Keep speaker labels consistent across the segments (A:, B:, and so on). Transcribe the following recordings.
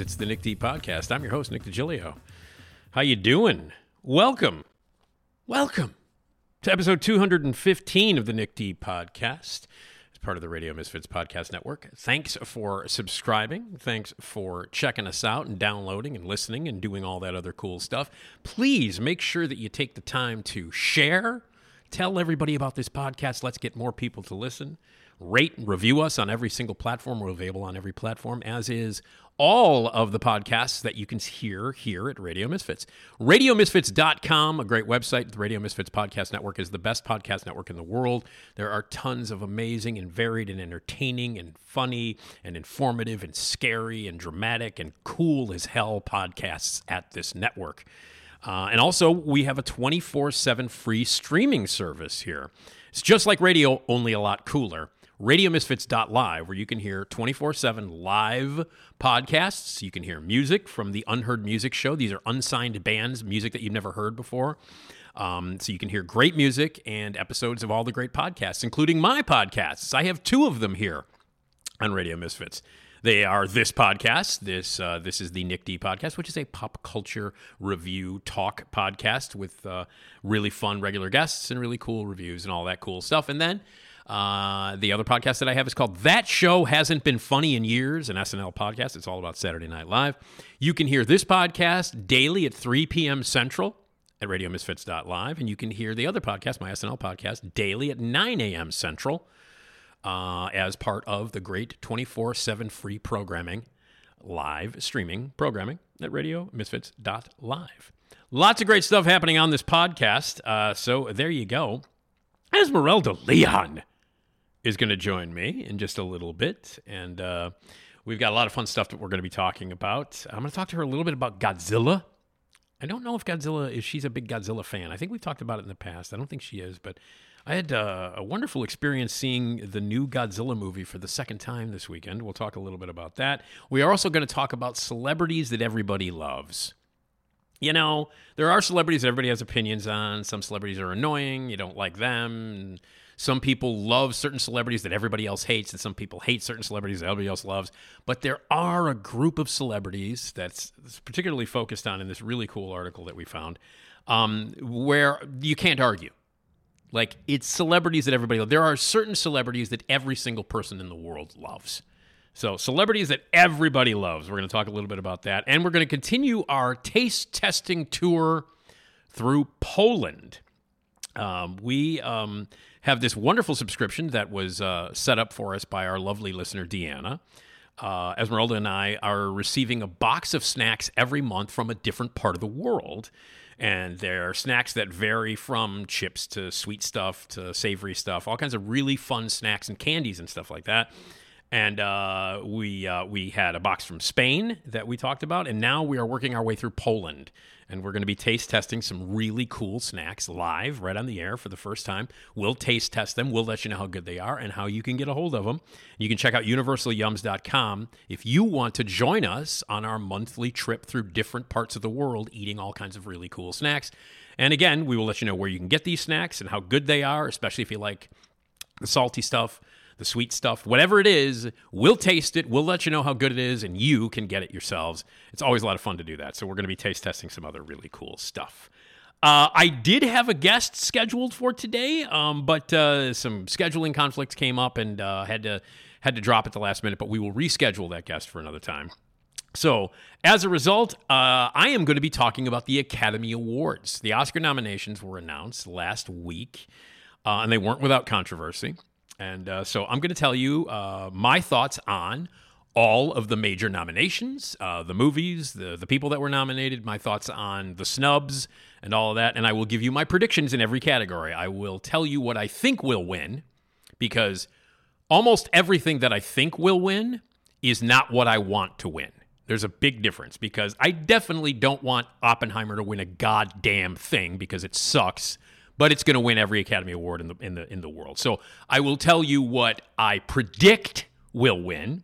A: It's the Nick D podcast.
B: I'm your host, Nick DiGilio. How you doing? Welcome, welcome to episode 215 of the Nick D podcast. It's part of the Radio Misfits podcast network. Thanks for subscribing. Thanks for checking us out and downloading and listening and doing all that other cool stuff. Please make sure that you take the time to share, tell everybody about this podcast. Let's get more people to listen rate and review us on every single platform. We're available on every platform, as is all of the podcasts that you can hear here at Radio Misfits. RadioMisfits.com, a great website. The Radio Misfits Podcast Network is the best podcast network in the world. There are tons of amazing and varied and entertaining and funny and informative and scary and dramatic and cool as hell podcasts at this network. Uh, and also, we have a 24 7 free streaming service here. It's just like radio, only a lot cooler. RadioMisfits.live, where you can hear 24 7 live podcasts. You can hear music from the Unheard Music Show. These are unsigned bands, music that you've never heard before. Um, so you can hear great music and episodes of all the great podcasts, including my podcasts. I have two of them here on Radio Misfits. They are this podcast. This uh, this is the Nick D podcast, which is a pop culture review talk podcast with uh, really fun regular guests and really cool reviews and all that cool stuff. And then uh, the other podcast that I have is called That Show Hasn't Been Funny in Years, an SNL podcast. It's all about Saturday Night Live. You can hear this podcast daily at 3 p.m. Central at RadioMisfits.live, and you can hear the other podcast, my SNL podcast, daily at 9 a.m. Central uh, as part of the great 24 7 free programming, live streaming programming at radiomisfits.live. Lots of great stuff happening on this podcast. Uh, so there you go. Esmeralda Leon is going to join me in just a little bit. And uh, we've got a lot of fun stuff that we're going to be talking about. I'm going to talk to her a little bit about Godzilla. I don't know if Godzilla, is she's a big Godzilla fan. I think we've talked about it in the past. I don't think she is, but I had uh, a wonderful experience seeing the new Godzilla movie for the second time this weekend. We'll talk a little bit about that. We are also going to talk about celebrities that everybody loves. You know, there are celebrities that everybody has opinions on. Some celebrities are annoying. You don't like them. Some people love certain celebrities that everybody else hates, and some people hate certain celebrities that everybody else loves. But there are a group of celebrities that's, particularly focused on in this really cool article that we found, um, where you can't argue. Like it's celebrities that everybody loves. There are certain celebrities that every single person in the world loves. So, celebrities that everybody loves. We're going to talk a little bit about that. And we're going to continue our taste testing tour through Poland. Um, we um, have this wonderful subscription that was uh, set up for us by our lovely listener, Deanna. Uh, Esmeralda and I are receiving a box of snacks every month from a different part of the world. And they're snacks that vary from chips to sweet stuff to savory stuff, all kinds of really fun snacks and candies and stuff like that and uh, we uh, we had a box from Spain that we talked about, and now we are working our way through Poland, and we're going to be taste testing some really cool snacks live, right on the air for the first time. We'll taste test them. We'll let you know how good they are and how you can get a hold of them. You can check out universalyums.com if you want to join us on our monthly trip through different parts of the world, eating all kinds of really cool snacks. And again, we will let you know where you can get these snacks and how good they are, especially if you like the salty stuff the sweet stuff, whatever it is, we'll taste it. We'll let you know how good it is, and you can get it yourselves. It's always a lot of fun to do that. So, we're going to be taste testing some other really cool stuff. Uh, I did have a guest scheduled for today, um, but uh, some scheduling conflicts came up and uh, had to had to drop at the last minute. But we will reschedule that guest for another time. So, as a result, uh, I am going to be talking about the Academy Awards. The Oscar nominations were announced last week. uh, and they weren't without controversy. And uh, so I'm going to tell you uh, my thoughts on all of the major nominations, uh, the movies, the the people that were nominated, my thoughts on the snubs, and all of that. And I will give you my predictions in every category. I will tell you what I think will win, because almost everything that I think will win is not what I want to win. There's a big difference because I definitely don't want Oppenheimer to win a goddamn thing because it sucks, but it's going to win every Academy Award in the in the in the world. So I will tell you what I predict will win,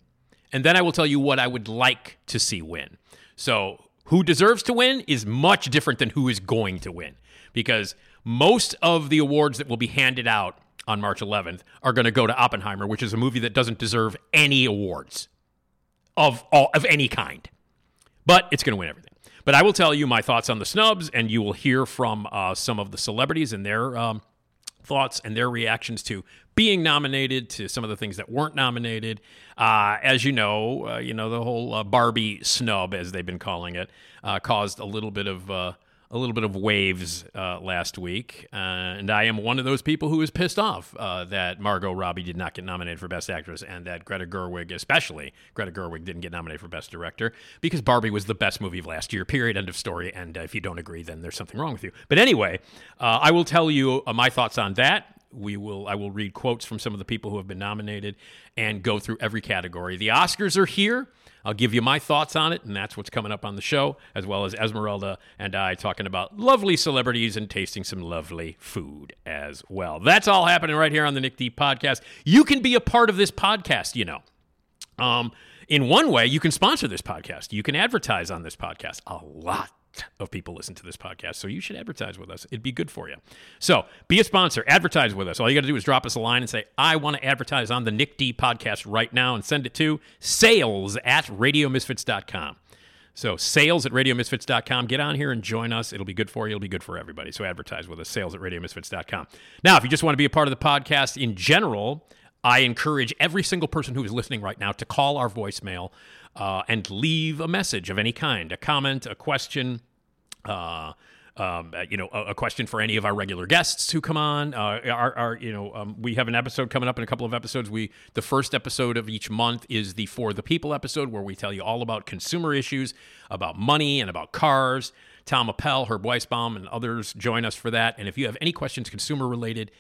B: and then I will tell you what I would like to see win. So who deserves to win is much different than who is going to win because most of the awards that will be handed out on March 11th are going to go to Oppenheimer, which is a movie that doesn't deserve any awards of all of any kind. But it's going to win everything. But I will tell you my thoughts on the snubs, and you will hear from uh, some of the celebrities and their um, thoughts and their reactions to being nominated, to some of the things that weren't nominated. Uh, as you know, uh, you know the whole uh, Barbie snub, as they've been calling it, uh, caused a little bit of uh, a little bit of waves uh, last week, uh, and I am one of those people who is pissed off uh, that Margot Robbie did not get nominated for Best Actress, and that Greta Gerwig, especially Greta Gerwig, didn't get nominated for Best Director because Barbie was the best movie of last year. Period. End of story. And if you don't agree, then there's something wrong with you. But anyway, uh, I will tell you uh, my thoughts on that. We will. I will read quotes from some of the people who have been nominated and go through every category. The Oscars are here. I'll give you my thoughts on it, and that's what's coming up on the show, as well as Esmeralda and I talking about lovely celebrities and tasting some lovely food as well. That's all happening right here on the Nick D podcast. You can be a part of this podcast, you know. Um, in one way, you can sponsor this podcast. You can advertise on this podcast. A lot of people listen to this podcast, so you should advertise with us. It'd be good for you. So be a sponsor, advertise with us. All you got to do is drop us a line and say, I want to advertise on the Nick D podcast right now and send it to sales at radiomisfits.com. So sales at radiomisfits.com. Get on here and join us. It'll be good for you. It'll be good for everybody. So advertise with us, sales at radiomisfits.com. Now, if you just want to be a part of the podcast in general, I encourage every single person who is listening right now to call our voicemail uh, and leave a message of any kind, a comment, a question, uh, um, uh, you know, a, a question for any of our regular guests who come on. Uh, our, our, you know, um, we have an episode coming up in a couple of episodes. We the first episode of each month is the For the People episode, where we tell you all about consumer issues, about money, and about cars. Tom Appel, Herb Weisbaum, and others join us for that. And if you have any questions consumer related,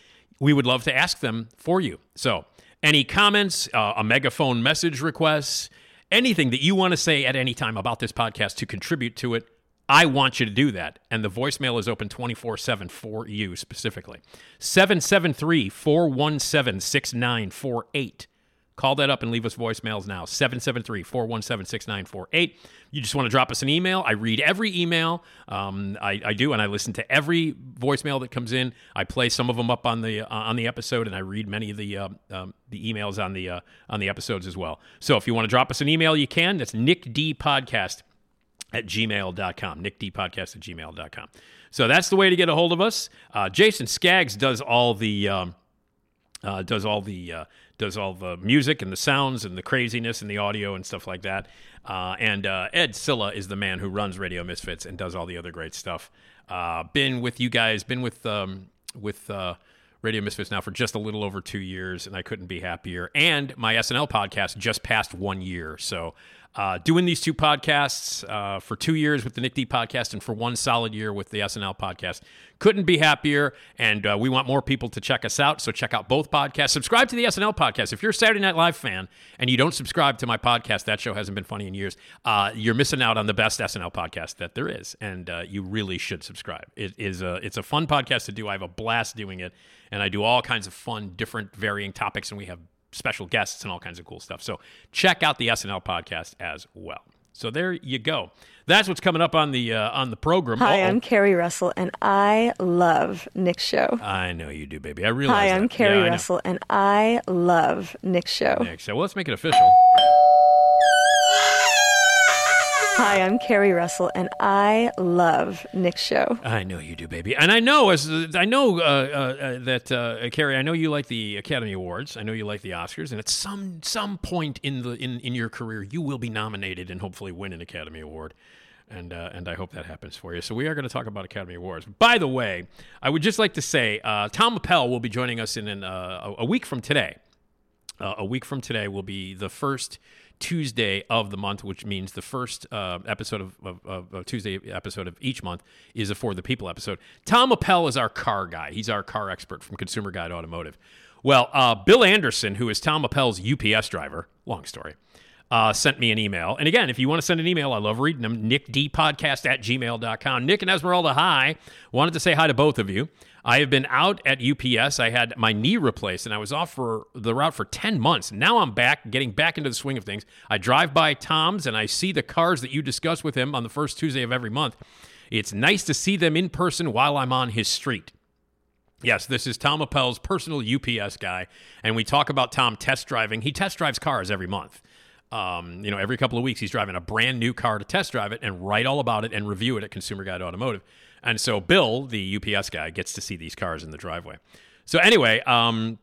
B: we would love to ask them for you. So, any comments, uh, a megaphone message requests, anything that you want to say at any time about this podcast to contribute to it, I want you to do that. And the voicemail is open 24 7 for you specifically. 773 417 6948. Call that up and leave us voicemails now. 773 417 6948. You just want to drop us an email. I read every email. Um, I, I do, and I listen to every voicemail that comes in. I play some of them up on the uh, on the episode, and I read many of the uh, um, the emails on the uh, on the episodes as well. So if you want to drop us an email, you can. That's Nick D Podcast at gmail.com. NickDpodcast at gmail.com. So that's the way to get a hold of us. Uh, Jason Skaggs does all the. Um, uh, does all the uh, does all the music and the sounds and the craziness and the audio and stuff like that. Uh, and uh, Ed Silla is the man who runs Radio Misfits and does all the other great stuff. Uh, been with you guys, been with um, with uh, Radio Misfits now for just a little over two years, and I couldn't be happier. And my SNL podcast just passed one year, so uh, doing these two podcasts uh, for two years with the Nick D podcast and for one solid year with the SNL podcast. Couldn't be happier. And uh, we want more people to check us out. So check out both podcasts. Subscribe to the SNL podcast. If you're a Saturday Night Live fan and you don't subscribe to my podcast, that show hasn't been funny in years, uh, you're missing out on the best SNL podcast that there is. And uh, you really should subscribe. It is a, it's a fun podcast to do. I have a blast doing it. And I do all kinds of fun, different, varying topics. And we have special guests and all kinds of cool stuff. So check out the SNL podcast as well. So there you go. That's what's coming up on the uh, on the program.
C: Hi,
B: Uh-oh.
C: I'm Keri Russell, and I love Nick's show.
B: I know you do, baby. I realize.
C: Hi,
B: that.
C: I'm Keri
B: Yeah.
C: Russell, and I love Nick's show.
B: Nick, so well, let's make it official.
C: Hi, I'm Keri Russell, and I love Nick's show.
B: I know you do, baby, and I know as I know uh, uh, uh, that uh, Keri. I know you like the Academy Awards. I know you like the Oscars, and at some some point in the in, in your career, you will be nominated and hopefully win an Academy Award. And, uh, and I hope that happens for you. So, we are going to talk about Academy Awards. By the way, I would just like to say uh, Tom Appel will be joining us in an, a week from today. Uh, a week from today will be the first Tuesday of the month, which means the first uh, episode of, of, of, Tuesday episode of each month is a For the People episode. Tom Appel is our car guy. He's our car expert from Consumer Guide Automotive. Well, uh, Bill Anderson, who is Tom Appel's UPS driver, long story, uh, sent me an email. And again, if you want to send an email, I love reading them. NickDpodcast at gmail.com. Nick and Esmeralda, hi. Wanted to say hi to both of you. I have been out at UPS. I had my knee replaced and I was off for the route for 10 months. Now I'm back, getting back into the swing of things. I drive by Tom's and I see the cars that you discuss with him on the first Tuesday of every month. It's nice to see them in person while I'm on his street. Yes, this is Tom Appel's personal UPS guy, and we talk about Tom test driving. He test drives cars every month. Um, you know, every couple of weeks, he's driving a brand new car to test drive it and write all about it and review it at Consumer Guide Automotive. And so Bill, the UPS guy, gets to see these cars in the driveway. So anyway, um,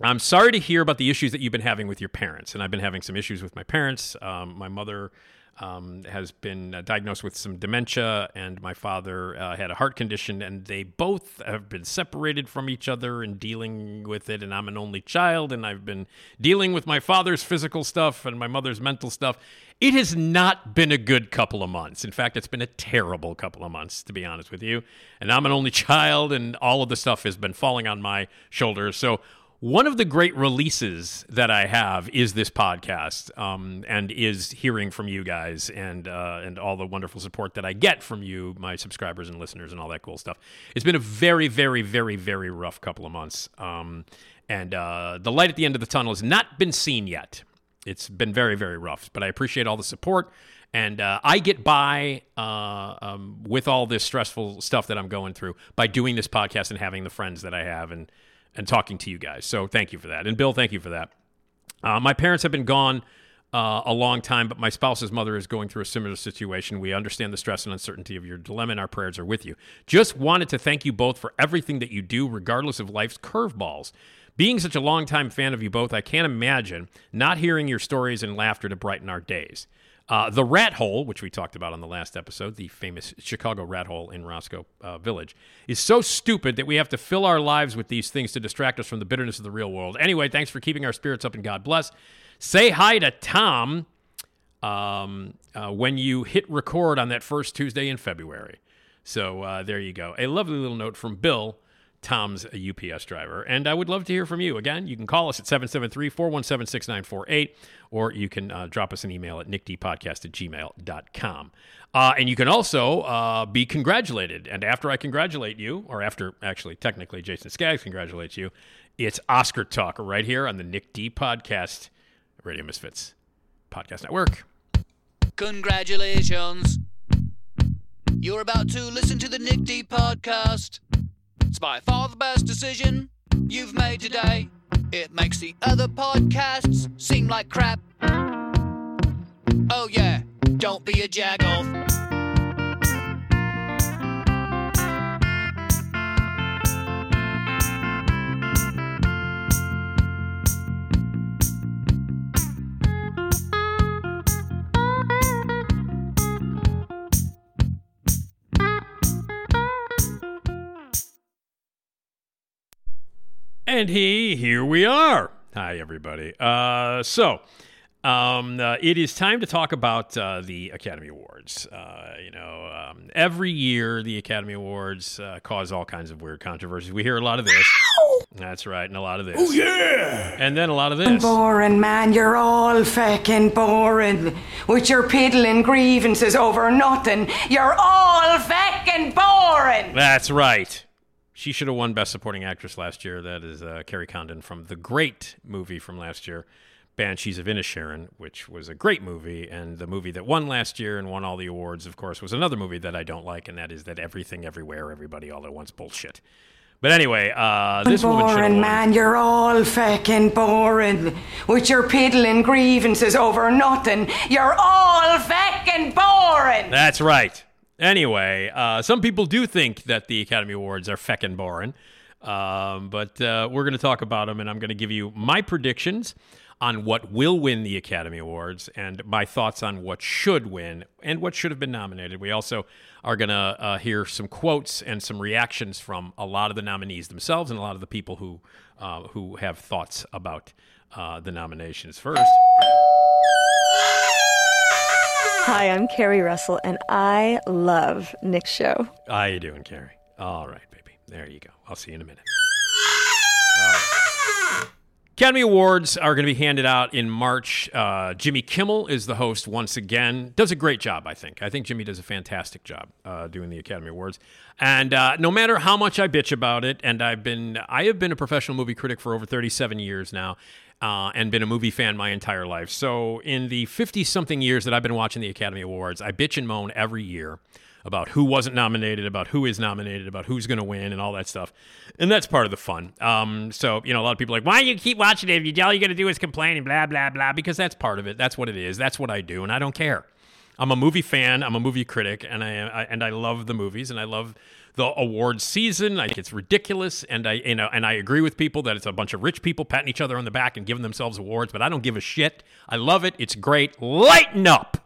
B: I'm sorry to hear about the issues that you've been having with your parents, and I've been having some issues with my parents. Um, my mother um, has been uh, diagnosed with some dementia, and my father uh, had a heart condition, and they both have been separated from each other and dealing with it. And I'm an only child, and I've been dealing with my father's physical stuff and my mother's mental stuff. It has not been a good couple of months. In fact, it's been a terrible couple of months, to be honest with you. And I'm an only child, and all of the stuff has been falling on my shoulders. So one of the great releases that I have is this podcast, um, and is hearing from you guys and uh, and all the wonderful support that I get from you, my subscribers and listeners, and all that cool stuff. It's been a very, very, very, very rough couple of months, um, and uh, the light at the end of the tunnel has not been seen yet. It's been very, very rough, but I appreciate all the support. And uh, I get by uh, um, with all this stressful stuff that I'm going through by doing this podcast and having the friends that I have and and talking to you guys. So thank you for that. And Bill, thank you for that. Uh, my parents have been gone uh, a long time, but my spouse's mother is going through a similar situation. We understand the stress and uncertainty of your dilemma, and our prayers are with you. Just wanted to thank you both for everything that you do, regardless of life's curveballs. Being such a longtime fan of you both, I can't imagine not hearing your stories and laughter to brighten our days. Uh, the rat hole, which we talked about on the last episode, the famous Chicago rat hole in Roscoe uh, Village, is so stupid that we have to fill our lives with these things to distract us from the bitterness of the real world. Anyway, thanks for keeping our spirits up and God bless. Say hi to Tom um, uh, when you hit record on that first Tuesday in February. So uh, there you go. A lovely little note from Bill. Tom's a UPS driver. And I would love to hear from you. Again, you can call us at 773 417 6948, or you can uh, drop us an email at nickdpodcast at gmail.com. Uh, and you can also uh, be congratulated. And after I congratulate you, or after actually, technically, Jason Skaggs congratulates you, it's Oscar Talk right here on the Nick D Podcast, Radio Misfits Podcast Network.
A: Congratulations. You're about to listen to the Nick D podcast. It's by far the best decision you've made today. It makes the other podcasts seem like crap. Oh, yeah, don't be a jagoff.
B: And he, here we are. Hi, everybody. Uh, so, um, uh, it is time to talk about uh, the Academy Awards. Uh, you know, um, every year the Academy Awards uh, cause all kinds of weird controversies. We hear a lot of this. That's right, and a lot of this. Oh yeah. And then a lot of this.
D: Boring, man. You're all fucking boring. With your piddling grievances over nothing. You're all fucking boring.
B: That's right. She should have won Best Supporting Actress last year. That is uh, Kerry Condon from the great movie from last year, Banshees of Inisherin, which was a great movie. And the movie that won last year and won all the awards, of course, was another movie that I don't like, and that is that Everything Everywhere Everybody All at Once bullshit. But anyway, uh, this woman should have
D: boring, man. You're all fucking boring. With your piddling grievances over nothing. You're all fucking boring.
B: That's right. Anyway, uh, some people do think that the Academy Awards are feckin' boring, um, but uh, we're going to talk about them, and I'm going to give you my predictions on what will win the Academy Awards and my thoughts on what should win and what should have been nominated. We also are going to uh, hear some quotes and some reactions from a lot of the nominees themselves and a lot of the people who uh, who have thoughts about uh, the nominations. First,
C: Hi, I'm Keri Russell, and I love Nick's show.
B: how you doing, Keri? All right, baby. There you go. I'll see you in a minute. Academy Awards are going to be handed out in March. Uh, Jimmy Kimmel is the host once again. Does a great job, I think. I think Jimmy does a fantastic job uh, doing the Academy Awards. And uh, no matter how much I bitch about it, and I've been I have been a professional movie critic for over 37 years now. Uh, and been a movie fan my entire life. So, in the 50 something years that I've been watching the Academy Awards, I bitch and moan every year about who wasn't nominated, about who is nominated, about who's going to win, and all that stuff. And that's part of the fun. Um, so, you know, a lot of people are like, why do you keep watching it? If you, all you got to do is complain and blah, blah, blah, because that's part of it. That's what it is. That's what I do, and I don't care. I'm a movie fan. I'm a movie critic, and I, I and I love the movies, and I love the awards season. I think it's ridiculous, and I you know and I agree with people that it's a bunch of rich people patting each other on the back and giving themselves awards. But I don't give a shit. I love it. It's great. Lighten up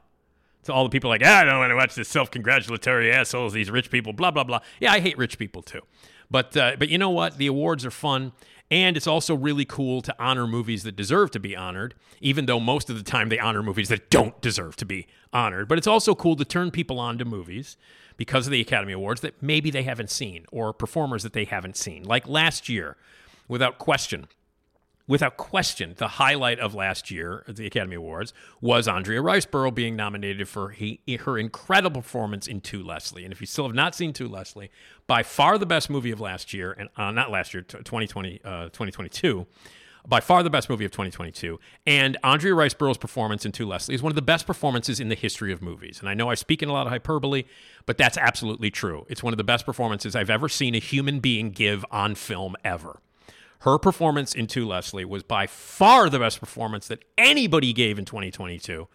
B: to all the people like, ah, I don't want to watch this self-congratulatory assholes, these rich people, blah blah blah. Yeah, I hate rich people too. But uh, but you know what? The awards are fun. And it's also really cool to honor movies that deserve to be honored, even though most of the time they honor movies that don't deserve to be honored. But it's also cool to turn people on to movies because of the Academy Awards that maybe they haven't seen or performers that they haven't seen. Like last year, without question, without question, the highlight of last year at the Academy Awards was Andrea Riseborough being nominated for he, her incredible performance in To Leslie. And if you still have not seen To Leslie, by far the best movie of last year, and uh, not last year, 2020, uh, 2022. By far the best movie of 2022. And Andrea Riseborough's performance in To Leslie is one of the best performances in the history of movies. And I know I speak in a lot of hyperbole, but that's absolutely true. It's one of the best performances I've ever seen a human being give on film ever. Her performance in To Leslie was by far the best performance that anybody gave in 2022.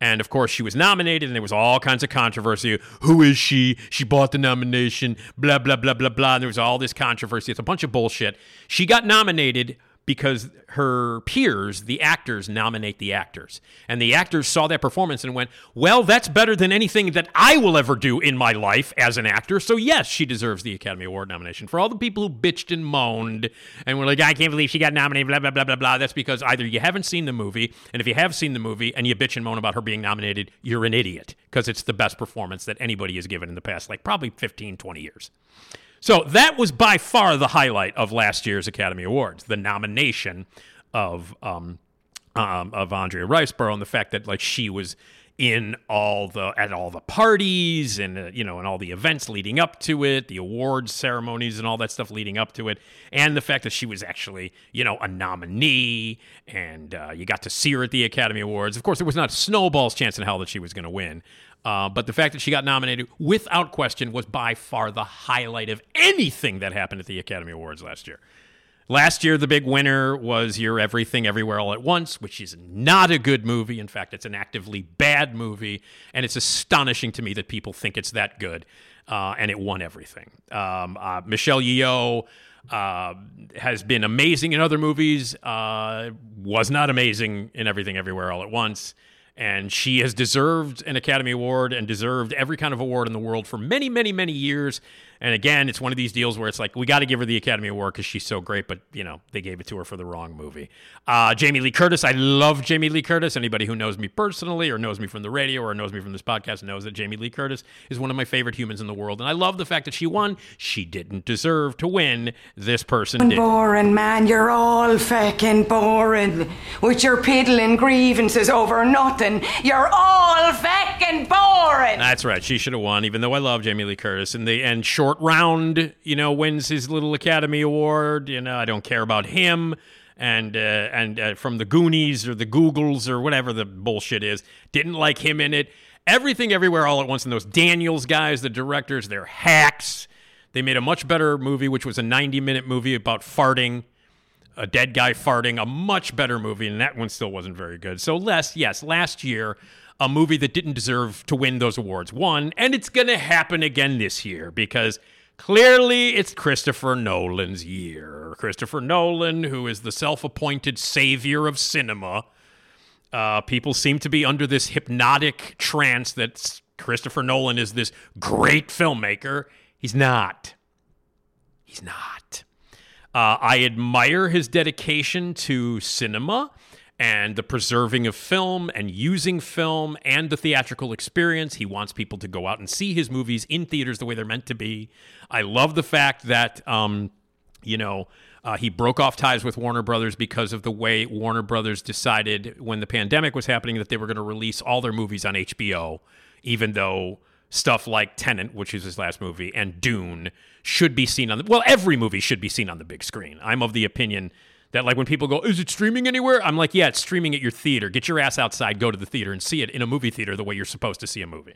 B: And of course, she was nominated, and there was all kinds of controversy. Who is she? She bought the nomination, blah, blah, blah, blah, blah. And there was all this controversy. It's a bunch of bullshit. She got nominated because her peers, the actors, nominate the actors. And the actors saw that performance and went, Well, that's better than anything that I will ever do in my life as an actor. So, yes, she deserves the Academy Award nomination. For all the people who bitched and moaned and were like, I can't believe she got nominated, blah, blah, blah, blah, blah, that's because either you haven't seen the movie, and if you have seen the movie and you bitch and moan about her being nominated, you're an idiot because it's the best performance that anybody has given in the past, like probably 15, 20 years. So that was by far the highlight of last year's Academy Awards, the nomination of um, um, of Andrea Riseborough and the fact that like she was in all the at all the parties and uh, you know and all the events leading up to it, the awards ceremonies and all that stuff leading up to it, and the fact that she was actually you know a nominee and uh, you got to see her at the Academy Awards. Of course, there was not snowball's chance in hell that she was going to win. Uh, but the fact that she got nominated without question was by far the highlight of anything that happened at the Academy Awards last year. Last year, the big winner was Your Everything Everywhere All at Once, which is not a good movie. In fact, it's an actively bad movie. And it's astonishing to me that people think it's that good. Uh, and it won everything. Um, uh, Michelle Yeoh uh, has been amazing in other movies, uh, was not amazing in Everything Everywhere All at Once. And she has deserved an Academy Award and deserved every kind of award in the world for many, many, many years. And again, it's one of these deals where it's like, we got to give her the Academy Award because she's so great, but, you know, they gave it to her for the wrong movie. Uh, Jamie Lee Curtis, I love Jamie Lee Curtis. Anybody who knows me personally or knows me from the radio or knows me from this podcast knows that Jamie Lee Curtis is one of my favorite humans in the world. And I love the fact that she won. She didn't deserve to win. This person did.
D: Boring, man, you're all fucking boring. With your piddling grievances over nothing, you're all fucking boring.
B: That's right. She should have won, even though I love Jamie Lee Curtis. And the and short round, you know, wins his little Academy Award. You know, I don't care about him. And uh, and uh, from the Goonies or the Googles or whatever the bullshit is, didn't like him in it. Everything, everywhere, all at once. And those Daniels guys, the directors, they're hacks. They made a much better movie, which was a 90 minute movie about farting a dead guy farting, a much better movie, and that one still wasn't very good. So, less, yes, last year, a movie that didn't deserve to win those awards won, and it's going to happen again this year because Clearly, it's Christopher Nolan's year. Christopher Nolan, who is the self appointed savior of cinema. Uh, people seem to be under this hypnotic trance that Christopher Nolan is this great filmmaker. He's not. He's not. Uh, I admire his dedication to cinema and the preserving of film and using film and the theatrical experience. He wants people to go out and see his movies in theaters the way they're meant to be. I love the fact that, um, you know, uh, he broke off ties with Warner Brothers because of the way Warner Brothers decided when the pandemic was happening that they were going to release all their movies on HBO, even though stuff like Tenet, which is his last movie, and Dune should be seen on the well, every movie should be seen on the big screen. I'm of the opinion that like when people go, "Is it streaming anywhere?" I'm like, "Yeah, it's streaming at your theater. Get your ass outside, go to the theater and see it in a movie theater the way you're supposed to see a movie."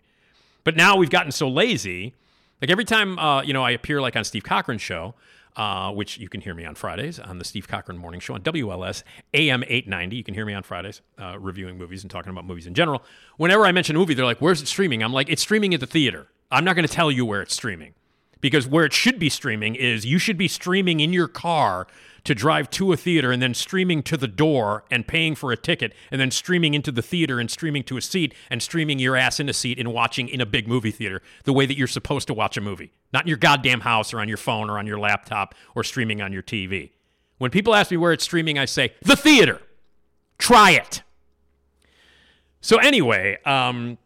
B: But now we've gotten so lazy. Like every time uh, you know I appear like on Steve Cochran's show, uh, which you can hear me on Fridays on the Steve Cochran Morning Show on WLS AM 890. You can hear me on Fridays uh, reviewing movies and talking about movies in general. Whenever I mention a movie, they're like, "Where's it streaming?" I'm like, "It's streaming at the theater." I'm not going to tell you where it's streaming because where it should be streaming is you should be streaming in your car to drive to a theater and then streaming to the door and paying for a ticket and then streaming into the theater and streaming to a seat and streaming your ass in a seat and watching in a big movie theater the way that you're supposed to watch a movie. Not in your goddamn house or on your phone or on your laptop or streaming on your TV. When people ask me where it's streaming, I say, the theater. Try it. So, anyway, um,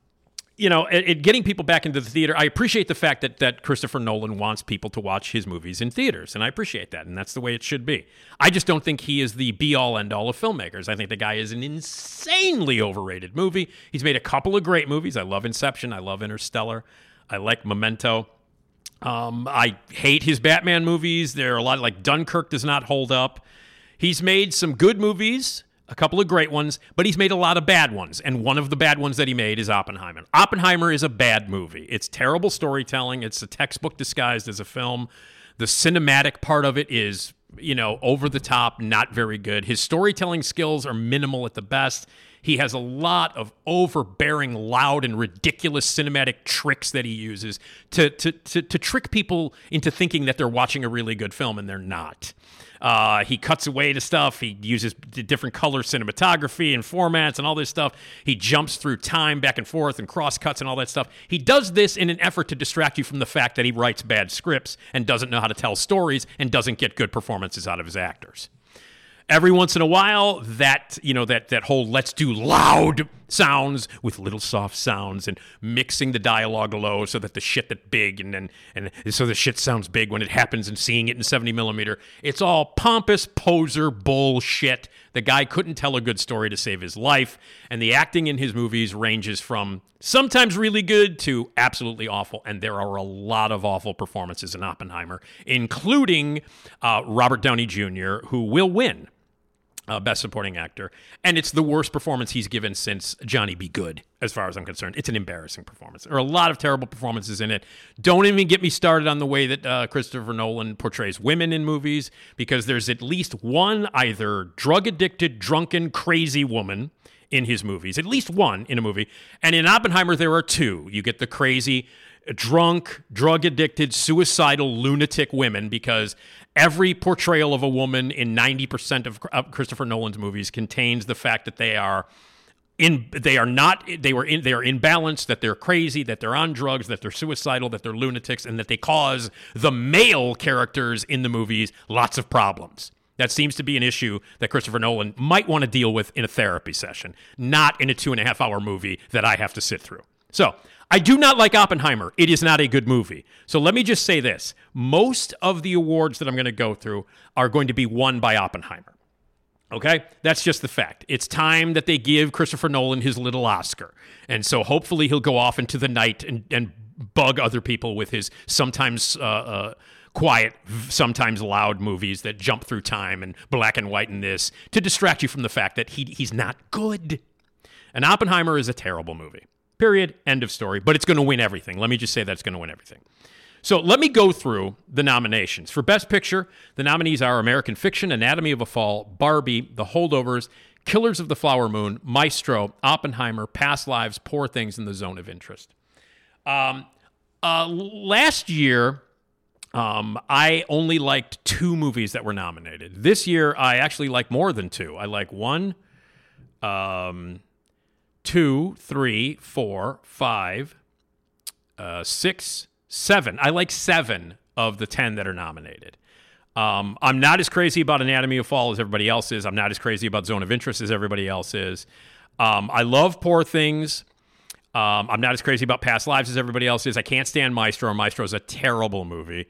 B: you know, it, getting people back into the theater. I appreciate the fact that that Christopher Nolan wants people to watch his movies in theaters, and I appreciate that, and that's the way it should be. I just don't think he is the be all end all of filmmakers. I think the guy is an insanely overrated movie. He's made a couple of great movies. I love Inception. I love Interstellar. I like Memento. Um, I hate his Batman movies. There are a lot like Dunkirk does not hold up. He's made some good movies a couple of great ones, but he's made a lot of bad ones. And one of the bad ones that he made is Oppenheimer. Oppenheimer is a bad movie. It's terrible storytelling, it's a textbook disguised as a film. The cinematic part of it is, you know, over the top, not very good. His storytelling skills are minimal at the best. He has a lot of overbearing, loud, and ridiculous cinematic tricks that he uses to, to, to, to trick people into thinking that they're watching a really good film, and they're not. Uh, he cuts away to stuff. He uses different color cinematography and formats and all this stuff. He jumps through time back and forth and cross cuts and all that stuff. He does this in an effort to distract you from the fact that he writes bad scripts and doesn't know how to tell stories and doesn't get good performances out of his actors every once in a while that you know that that whole let's do loud sounds with little soft sounds and mixing the dialogue low so that the shit that big and then and, so the shit sounds big when it happens and seeing it in 70 millimeter. It's all pompous poser bullshit. The guy couldn't tell a good story to save his life and the acting in his movies ranges from sometimes really good to absolutely awful and there are a lot of awful performances in oppenheimer including uh, robert downey jr who will win uh, Best Supporting Actor, and it's the worst performance he's given since Johnny Be Good, as far as I'm concerned. It's an embarrassing performance. There are a lot of terrible performances in it. Don't even get me started on the way that uh, Christopher Nolan portrays women in movies, because there's at least one either drug addicted, drunken, crazy woman in his movies, at least one in a movie. And in Oppenheimer, there are two. You get the crazy, drunk, drug addicted, suicidal, lunatic women because every portrayal of a woman in 90% of Christopher Nolan's movies contains the fact that they are in they are not they were in they are imbalanced that they're crazy that they're on drugs that they're suicidal that they're lunatics and that they cause the male characters in the movies lots of problems that seems to be an issue that Christopher Nolan might want to deal with in a therapy session, not in a two and a half hour movie that I have to sit through. So I do not like Oppenheimer. It is not a good movie. So let me just say this most of the awards that I'm going to go through are going to be won by Oppenheimer. Okay? That's just the fact. It's time that they give Christopher Nolan his little Oscar. And so hopefully he'll go off into the night and, and bug other people with his sometimes. Uh, uh, quiet, sometimes loud movies that jump through time and black and white in this to distract you from the fact that he, he's not good. And Oppenheimer is a terrible movie. Period. End of story. But it's going to win everything. Let me just say that it's going to win everything. So let me go through the nominations. For Best Picture, the nominees are American Fiction, Anatomy of a Fall, Barbie, The Holdovers, Killers of the Flower Moon, Maestro, Oppenheimer, Past Lives, Poor Things, and The Zone of Interest. Um, uh, last year, Um, I only liked two movies that were nominated. This year, I actually like more than two. I like one, um, two, three, four, five, uh, six, seven. I like seven of the 10 that are nominated. Um, I'm not as crazy about Anatomy of Fall as everybody else is. I'm not as crazy about Zone of Interest as everybody else is. Um, I love Poor Things. Um, I'm not as crazy about Past Lives as everybody else is. I can't stand Maestro. Maestro is a terrible movie.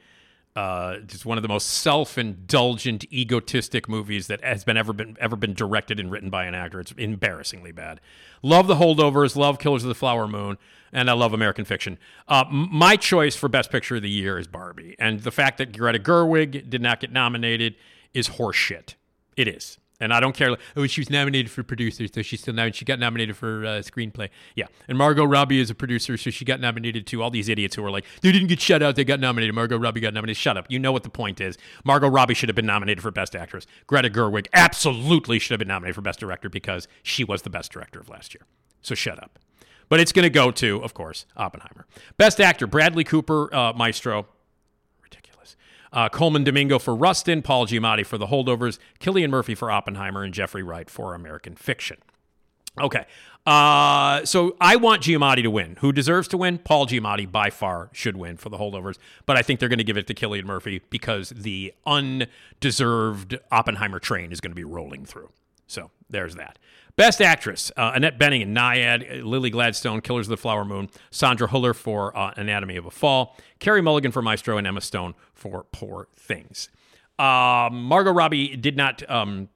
B: Uh, it's one of the most self-indulgent, egotistic movies that has been ever been ever been directed and written by an actor. It's embarrassingly bad. Love The Holdovers, love Killers of the Flower Moon, and I love American Fiction. Uh, my choice for Best Picture of the Year is Barbie, and the fact that Greta Gerwig did not get nominated is horseshit. It is. And I don't care. Oh, she was nominated for producer, so she's still nominated. She got nominated for uh, screenplay. Yeah. And Margot Robbie is a producer, so she got nominated too. All these idiots who are like, they didn't get shut out, they got nominated. Margot Robbie got nominated. Shut up. You know what the point is. Margot Robbie should have been nominated for Best Actress. Greta Gerwig absolutely should have been nominated for Best Director because she was the best director of last year. So shut up. But it's going to go to, of course, Oppenheimer. Best Actor, Bradley Cooper, uh, Maestro. Uh, Colman Domingo for Rustin, Paul Giamatti for The Holdovers, Cillian Murphy for Oppenheimer, and Jeffrey Wright for American Fiction. Okay. Uh, so I want Giamatti to win. Who deserves to win? Paul Giamatti by far should win for the holdovers, but I think they're going to give it to Cillian Murphy because the undeserved Oppenheimer train is going to be rolling through. So there's that. Best actress: uh, Annette Bening in Nyad, Lily Gladstone, Killers of the Flower Moon, Sandra Huller for uh, Anatomy of a Fall, Carey Mulligan for Maestro, and Emma Stone for Poor Things. Uh, Margot Robbie did not um,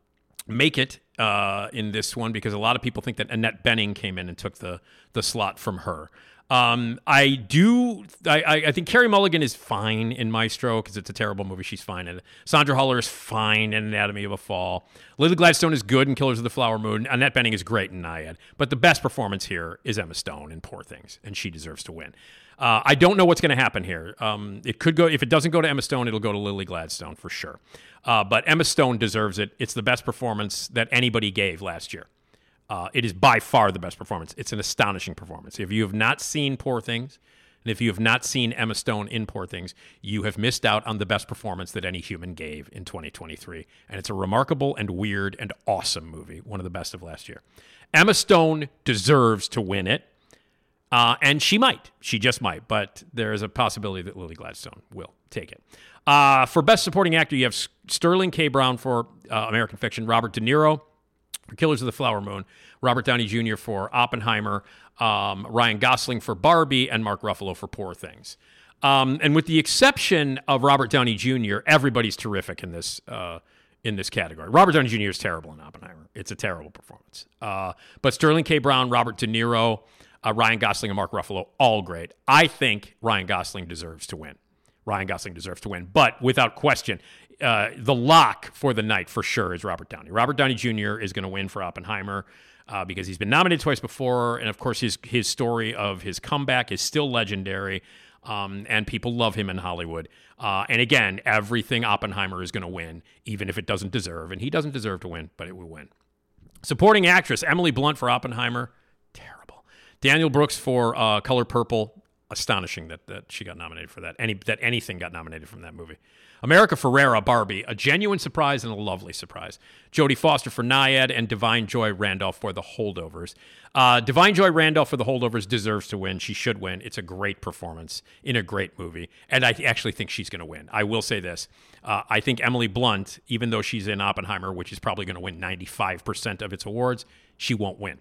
B: make it uh, in this one because a lot of people think that Annette Bening came in and took the the slot from her. Um, I do. I, I, think Carey Mulligan is fine in Maestro because it's a terrible movie. She's fine in. Sandra Huller is fine in Anatomy of a Fall. Lily Gladstone is good in Killers of the Flower Moon. Annette Bening is great in Nyad. But the best performance here is Emma Stone in Poor Things, and she deserves to win. Uh, I don't know what's going to happen here. Um, it could go if it doesn't go to Emma Stone, it'll go to Lily Gladstone for sure. Uh, but Emma Stone deserves it. It's the best performance that anybody gave last year. Uh, it is by far the best performance. It's an astonishing performance. If you have not seen Poor Things, and if you have not seen Emma Stone in Poor Things, you have missed out on the best performance that any human gave in 2023. And it's a remarkable and weird and awesome movie, one of the best of last year. Emma Stone deserves to win it. Uh, and she might. She just might. But there is a possibility that Lily Gladstone will take it. Uh, for Best Supporting Actor, you have Sterling K. Brown for uh, American Fiction, Robert De Niro Killers of the Flower Moon, Robert Downey Jr. for Oppenheimer, um, Ryan Gosling for Barbie, and Mark Ruffalo for Poor Things. Um, and with the exception of Robert Downey Jr., everybody's terrific in this uh, in this category. Robert Downey Jr. is terrible in Oppenheimer. It's a terrible performance. Uh, but Sterling K. Brown, Robert De Niro, uh, Ryan Gosling, and Mark Ruffalo, all great. I think Ryan Gosling deserves to win. Ryan Gosling deserves to win, but without question, uh, the lock for the night for sure is Robert Downey. Robert Downey Jr. is going to win for Oppenheimer uh, because he's been nominated twice before, and of course his his story of his comeback is still legendary, um, and people love him in Hollywood. Uh, and again, everything Oppenheimer is going to win, even if it doesn't deserve, and he doesn't deserve to win, but it will win. Supporting actress Emily Blunt for Oppenheimer, terrible. Danielle Brooks for uh, Color Purple, astonishing that, that she got nominated for that. Any that anything got nominated from that movie. America Ferrera Barbie, a genuine surprise and a lovely surprise. Jodie Foster for Nyad and Da'Vine Joy Randolph for The Holdovers. Uh, Da'Vine Joy Randolph for The Holdovers deserves to win. She should win. It's a great performance in a great movie, and I actually think she's going to win. I will say this: uh, I think Emily Blunt, even though she's in Oppenheimer, which is probably going to win ninety five percent of its awards, she won't win.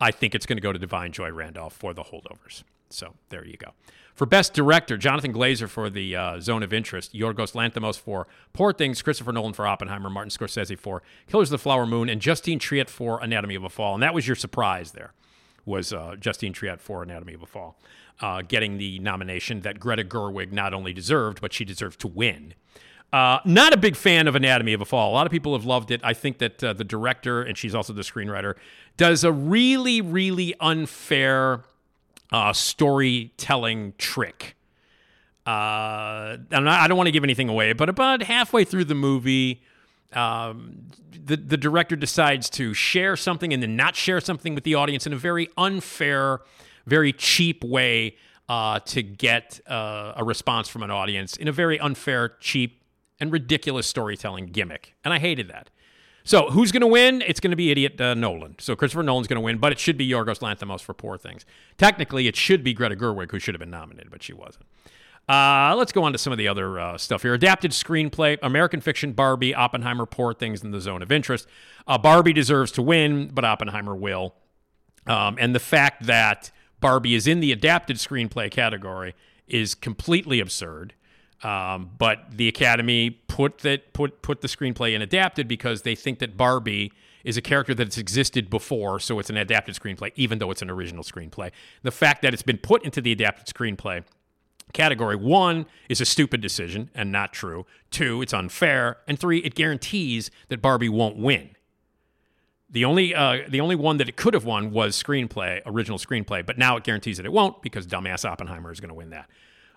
B: I think it's going to go to Da'Vine Joy Randolph for The Holdovers. So there you go. For Best Director, Jonathan Glazer for The uh, Zone of Interest, Yorgos Lanthimos for Poor Things, Christopher Nolan for Oppenheimer, Martin Scorsese for Killers of the Flower Moon, and Justine Triet for Anatomy of a Fall. And that was your surprise there, was uh, Justine Triet for Anatomy of a Fall, uh, getting the nomination that Greta Gerwig not only deserved, but she deserved to win. Uh, not a big fan of Anatomy of a Fall. A lot of people have loved it. I think that uh, the director, and she's also the screenwriter, does a really, really unfair uh, storytelling trick. Uh, and I don't want to give anything away, but about halfway through the movie, um, the the director decides to share something and then not share something with the audience in a very unfair, very cheap way. uh, to get uh, a response from an audience in a very unfair, cheap, and ridiculous storytelling gimmick. And I hated that. So who's going to win? It's going to be idiot uh, Nolan. So Christopher Nolan's going to win, but it should be Yorgos Lanthimos for Poor Things. Technically, it should be Greta Gerwig who should have been nominated, but she wasn't. Uh, let's go on to some of the other uh, stuff here. Adapted screenplay, American fiction, Barbie, Oppenheimer, Poor Things in the Zone of Interest. Uh, Barbie deserves to win, but Oppenheimer will. Um, and the fact that Barbie is in the adapted screenplay category is completely absurd. Um, but the Academy put that put put the screenplay in adapted because they think that Barbie is a character that's existed before, so it's an adapted screenplay, even though it's an original screenplay. The fact that it's been put into the adapted screenplay category one is a stupid decision and not true. Two, it's unfair, and three, it guarantees that Barbie won't win. The only uh, the only one that it could have won was screenplay, original screenplay, but now it guarantees that it won't because dumbass Oppenheimer is going to win that.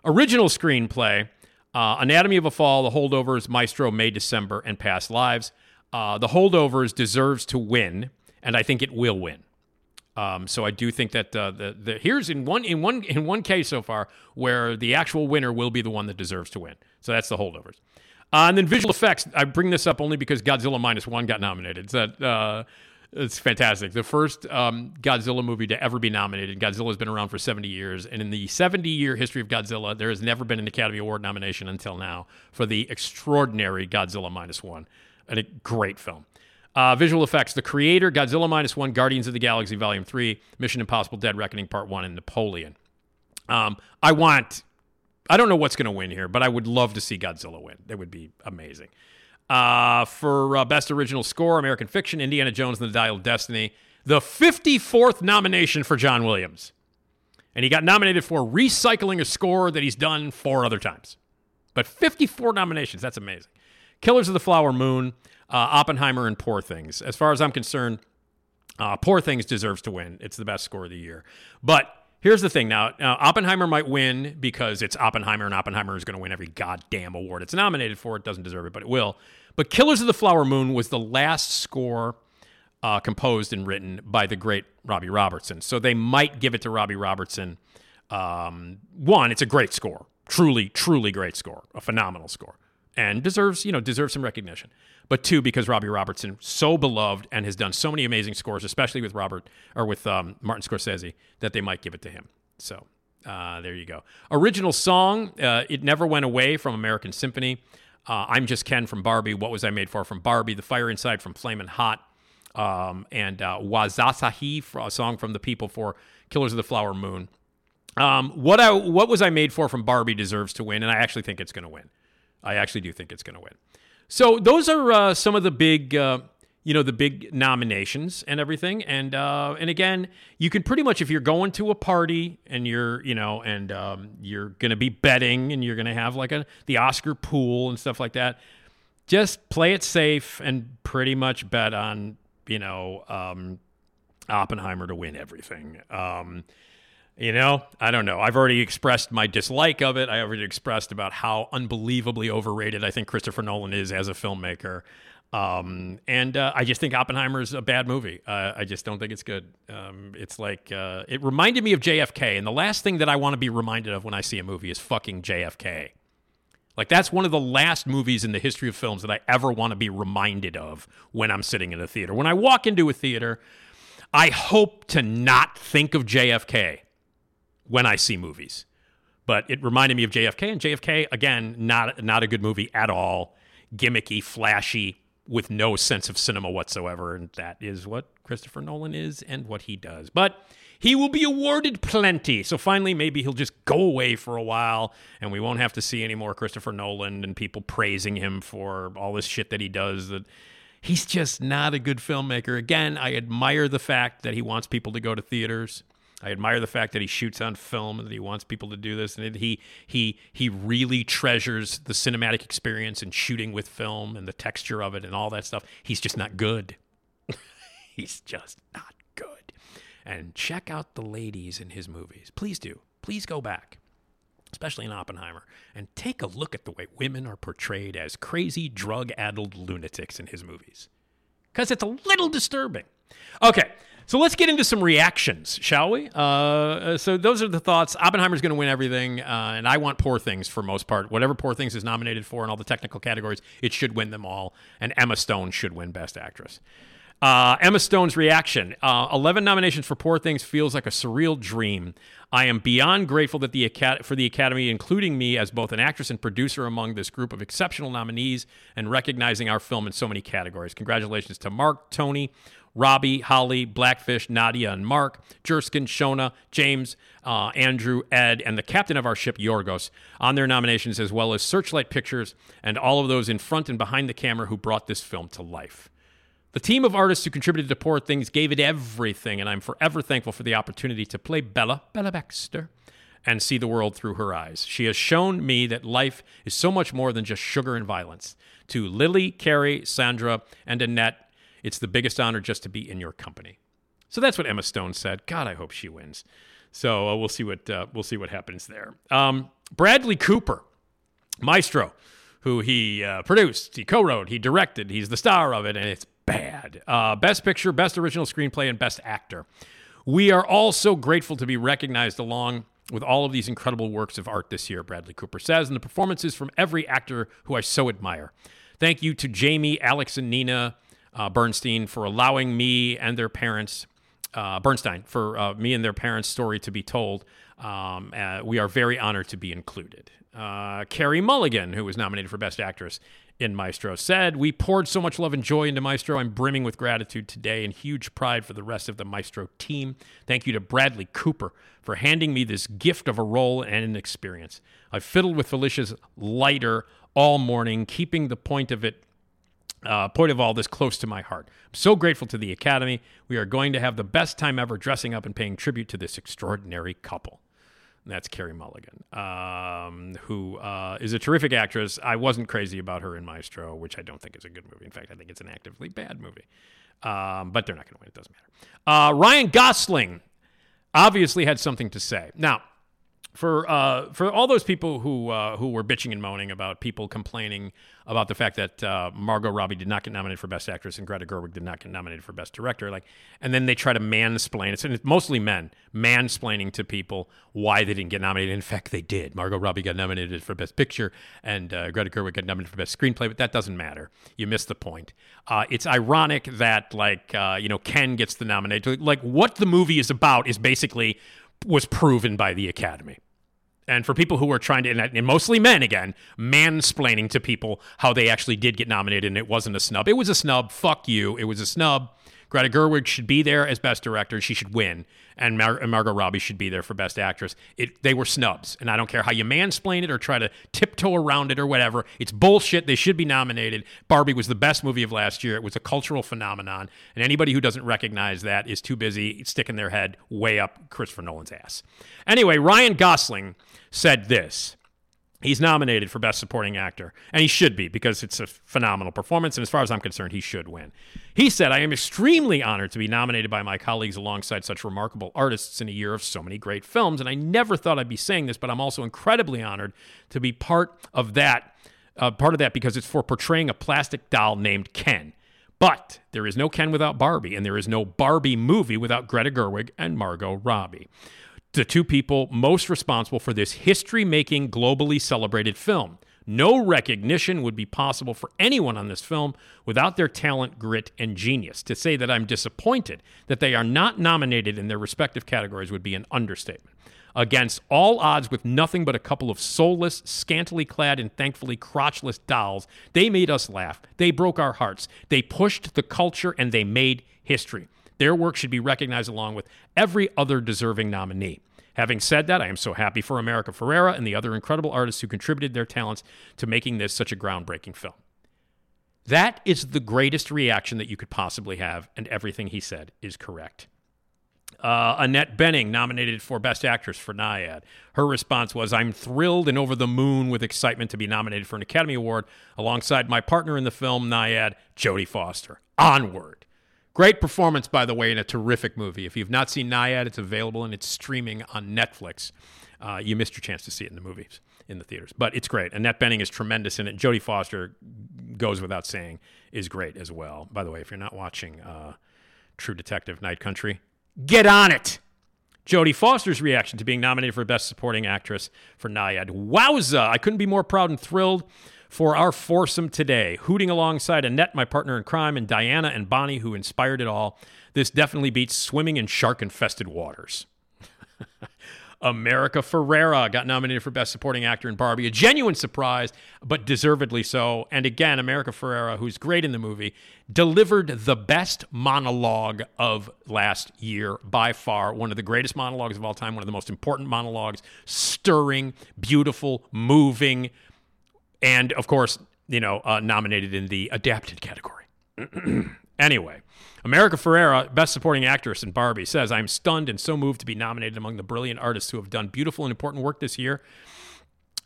B: Original screenplay, uh, Anatomy of a Fall, The Holdovers, Maestro, May, December, and Past Lives. Uh, the Holdovers deserves to win, and I think it will win. Um, so I do think that uh, the the here's in one in one in one case so far where the actual winner will be the one that deserves to win. So that's the Holdovers. Uh, and then visual effects. I bring this up only because Godzilla minus one got nominated. It's that. It's fantastic. The first um, Godzilla movie to ever be nominated. Godzilla's been around for 70 years. And in the 70 year history of Godzilla, there has never been an Academy Award nomination until now for the extraordinary Godzilla Minus One. And a great film. Uh, visual effects The Creator, Godzilla Minus One, Guardians of the Galaxy Volume 3, Mission Impossible Dead Reckoning Part 1, and Napoleon. Um, I want, I don't know what's going to win here, but I would love to see Godzilla win. That would be amazing. Uh, for uh, Best Original Score, American Fiction, Indiana Jones and the Dial of Destiny, the 54th nomination for John Williams. And he got nominated for recycling a score that he's done four other times. But 54 nominations, that's amazing. Killers of the Flower Moon, uh, Oppenheimer, and Poor Things. As far as I'm concerned, uh, Poor Things deserves to win. It's the best score of the year. But here's the thing now, now Oppenheimer might win because it's Oppenheimer, and Oppenheimer is going to win every goddamn award it's nominated for. It doesn't deserve it, but it will. But Killers of the Flower Moon was the last score uh, composed and written by the great Robbie Robertson. So they might give it to Robbie Robertson. Um, one, it's a great score, truly, truly great score, a phenomenal score, and deserves you know deserves some recognition. But two, because Robbie Robertson so beloved and has done so many amazing scores, especially with Robert or with um, Martin Scorsese, that they might give it to him. So uh, there you go. Original song, uh, it never went away from American Symphony. Uh, I'm Just Ken from Barbie. What Was I Made For from Barbie. The Fire Inside from Flamin' Hot. Um, and uh, Wahzhazhe, a song from the people for Killers of the Flower Moon. Um, what I what was I made for from Barbie deserves to win, and I actually think it's going to win. I actually do think it's going to win. So those are uh, some of the big, uh, you know, the big nominations and everything. And uh, and again, you can pretty much if you're going to a party and you're, you know, and um, you're to be betting and you're to have like a the Oscar pool and stuff like that. Just play it safe and pretty much bet on, you know, um, Oppenheimer to win everything. Um, you know, I don't know. I've already expressed my dislike of it. I already expressed about how unbelievably overrated I think Christopher Nolan is as a filmmaker. Um, and uh, I just think Oppenheimer is a bad movie. Uh, I just don't think it's good. Um, it's like uh, it reminded me of JFK, and the last thing that I want to be reminded of when I see a movie is fucking JFK. Like that's one of the last movies in the history of films that I ever want to be reminded of when I'm sitting in a theater. When I walk into a theater, I hope to not think of JFK when I see movies. But it reminded me of JFK, and JFK again, not not a good movie at all. Gimmicky, flashy, with no sense of cinema whatsoever, and that is what Christopher Nolan is and what he does. But he will be awarded plenty. So finally, maybe he'll just go away for a while, and we won't have to see any more Christopher Nolan and people praising him for all this shit that he does. That he's just not a good filmmaker. Again, I admire the fact that he wants people to go to theaters. I admire the fact that he shoots on film and that he wants people to do this, and he he he really treasures the cinematic experience and shooting with film and the texture of it and all that stuff. He's just not good. He's just not good. And check out the ladies in his movies. Please do. Please go back, especially in Oppenheimer, and take a look at the way women are portrayed as crazy, drug-addled lunatics in his movies, because it's a little disturbing. Okay. So let's get into some reactions, shall we? Uh, so those are the thoughts. Oppenheimer's going to win everything, uh, and I want Poor Things for most part. Whatever Poor Things is nominated for in all the technical categories, it should win them all. And Emma Stone should win Best Actress. Uh, Emma Stone's reaction: uh, Eleven nominations for Poor Things feels like a surreal dream. I am beyond grateful that the Acad- for the Academy, including me as both an actress and producer among this group of exceptional nominees, and recognizing our film in so many categories. Congratulations to Mark, Tony, Robbie, Holly, Blackfish, Nadia, and Mark, Jerskin, Shona, James, uh, Andrew, Ed, and the captain of our ship, Yorgos, on their nominations, as well as Searchlight Pictures and all of those in front and behind the camera who brought this film to life. The team of artists who contributed to Poor Things gave it everything, and I'm forever thankful for the opportunity to play Bella, Bella Baxter, and see the world through her eyes. She has shown me that life is so much more than just sugar and violence. To Lily, Carey, Sandra, and Annette, it's the biggest honor just to be in your company. So that's what Emma Stone said. God, I hope she wins. So uh, we'll see what uh, we'll see what happens there. Um, Bradley Cooper, Maestro, who he uh, produced, he co-wrote, he directed, he's the star of it, and it's bad. Uh, best Picture, Best Original Screenplay, and Best Actor. We are all so grateful to be recognized along with all of these incredible works of art this year, Bradley Cooper says, and the performances from every actor who I so admire. Thank you to Jamie, Alex, and Nina uh, Bernstein for allowing me and their parents, uh, Bernstein, for uh, me and their parents' story to be told. Um, uh, we are very honored to be included. Uh, Carey Mulligan, who was nominated for Best Actress in Maestro, said, We poured so much love and joy into Maestro. I'm brimming with gratitude today and huge pride for the rest of the Maestro team. Thank you to Bradley Cooper for handing me this gift of a role and an experience. I fiddled with Felicia's lighter all morning, keeping the point of it uh, point of all this close to my heart. I'm so grateful to the Academy. We are going to have the best time ever dressing up and paying tribute to this extraordinary couple. And that's Carey Mulligan, um, who uh, is a terrific actress. I wasn't crazy about her in Maestro, which I don't think is a good movie. In fact, I think it's an actively bad movie. Um, but they're not going to win. It doesn't matter. Uh, Ryan Gosling obviously had something to say. Now, for uh, for all those people who uh, who were bitching and moaning about people complaining about the fact that uh, Margot Robbie did not get nominated for Best Actress and Greta Gerwig did not get nominated for Best Director, like, and then they try to mansplain. It's, it's mostly men mansplaining to people why they didn't get nominated. In fact, they did. Margot Robbie got nominated for Best Picture, and uh, Greta Gerwig got nominated for Best Screenplay, but that doesn't matter. You missed the point. Uh, it's ironic that like uh, you know Ken gets the nomination. Like what the movie is about is basically was proven by the Academy. And for people who are trying to, and mostly men again, mansplaining to people how they actually did get nominated and it wasn't a snub. It was a snub. Fuck you. It was a snub. Greta Gerwig should be there as best director. She should win. And, Mar- and Margot Robbie should be there for best actress. It, they were snubs. And I don't care how you mansplain it or try to tiptoe around it or whatever. It's bullshit. They should be nominated. Barbie was the best movie of last year. It was a cultural phenomenon. And anybody who doesn't recognize that is too busy sticking their head way up Christopher Nolan's ass. Anyway, Ryan Gosling said this. He's nominated for Best Supporting Actor, and he should be because it's a phenomenal performance. And as far as I'm concerned, he should win. He said, I am extremely honored to be nominated by my colleagues alongside such remarkable artists in a year of so many great films. And I never thought I'd be saying this, but I'm also incredibly honored to be part of that. Uh, part of that because it's for portraying a plastic doll named Ken. But there is no Ken without Barbie, and there is no Barbie movie without Greta Gerwig and Margot Robbie the two people most responsible for this history making, globally celebrated film. No recognition would be possible for anyone on this film without their talent, grit, and genius. To say that I'm disappointed that they are not nominated in their respective categories would be an understatement. Against all odds, with nothing but a couple of soulless, scantily clad, and thankfully crotchless dolls, they made us laugh. They broke our hearts. They pushed the culture and they made history. Their work should be recognized along with every other deserving nominee. Having said that, I am so happy for America Ferrera and the other incredible artists who contributed their talents to making this such a groundbreaking film. That is the greatest reaction that you could possibly have, and everything he said is correct. Uh, Annette Bening, nominated for Best Actress for Nyad. Her response was I'm thrilled and over the moon with excitement to be nominated for an Academy Award alongside my partner in the film, Nyad, Jodie Foster. Onward. Great performance, by the way, in a terrific movie. If you've not seen Nyad, it's available and it's streaming on Netflix. Uh, you missed your chance to see it in the movies, in the theaters. But it's great. Annette Bening is tremendous in it. Jodie Foster goes without saying is great as well. By the way, if you're not watching uh, True Detective Night Country. Get on it! Jodie Foster's reaction to being nominated for Best Supporting Actress for Nyad. Wowza! I couldn't be more proud and thrilled for our foursome today, hooting alongside Annette, my partner in crime, and Diana and Bonnie, who inspired it all. This definitely beats swimming in shark infested waters. America Ferrera got nominated for Best Supporting Actor in Barbie. A genuine surprise, but deservedly so. And again, America Ferrera, who's great in the movie, delivered the best monologue of last year by far. One of the greatest monologues of all time, one of the most important monologues, stirring, beautiful, moving, and of course, you know, uh, nominated in the adapted category. anyway, America Ferrera, Best Supporting Actress in Barbie, says, I'm stunned and so moved to be nominated among the brilliant artists who have done beautiful and important work this year.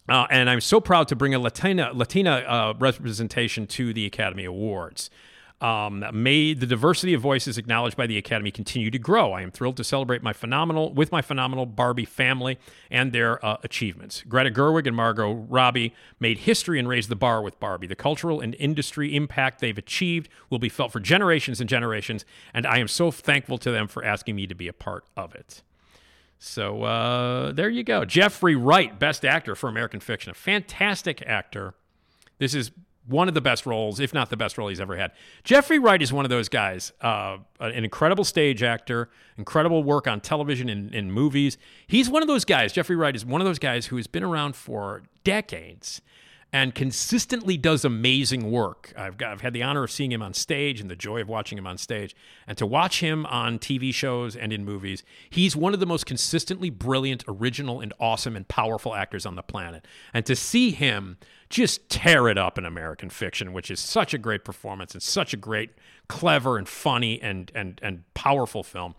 B: Uh, and I'm so proud to bring a Latina Latina uh, representation to the Academy Awards. Um, may the diversity of voices acknowledged by the Academy continue to grow. I am thrilled to celebrate my phenomenal with my phenomenal Barbie family and their uh, achievements. Greta Gerwig and Margot Robbie made history and raised the bar with Barbie. The cultural and industry impact they've achieved will be felt for generations and generations, and I am so thankful to them for asking me to be a part of it. So uh, there you go. Jeffrey Wright, Best Actor for American Fiction, a fantastic actor. This is one of the best roles, if not the best role he's ever had. Jeffrey Wright is one of those guys, uh, an incredible stage actor, incredible work on television and in movies. He's one of those guys. Jeffrey Wright is one of those guys who has been around for decades and consistently does amazing work. I've, got, I've had the honor of seeing him on stage and the joy of watching him on stage. And to watch him on TV shows and in movies, he's one of the most consistently brilliant, original, and awesome and powerful actors on the planet. And to see him just tear it up in American fiction, which is such a great performance and such a great, clever, and funny and, and, and powerful film.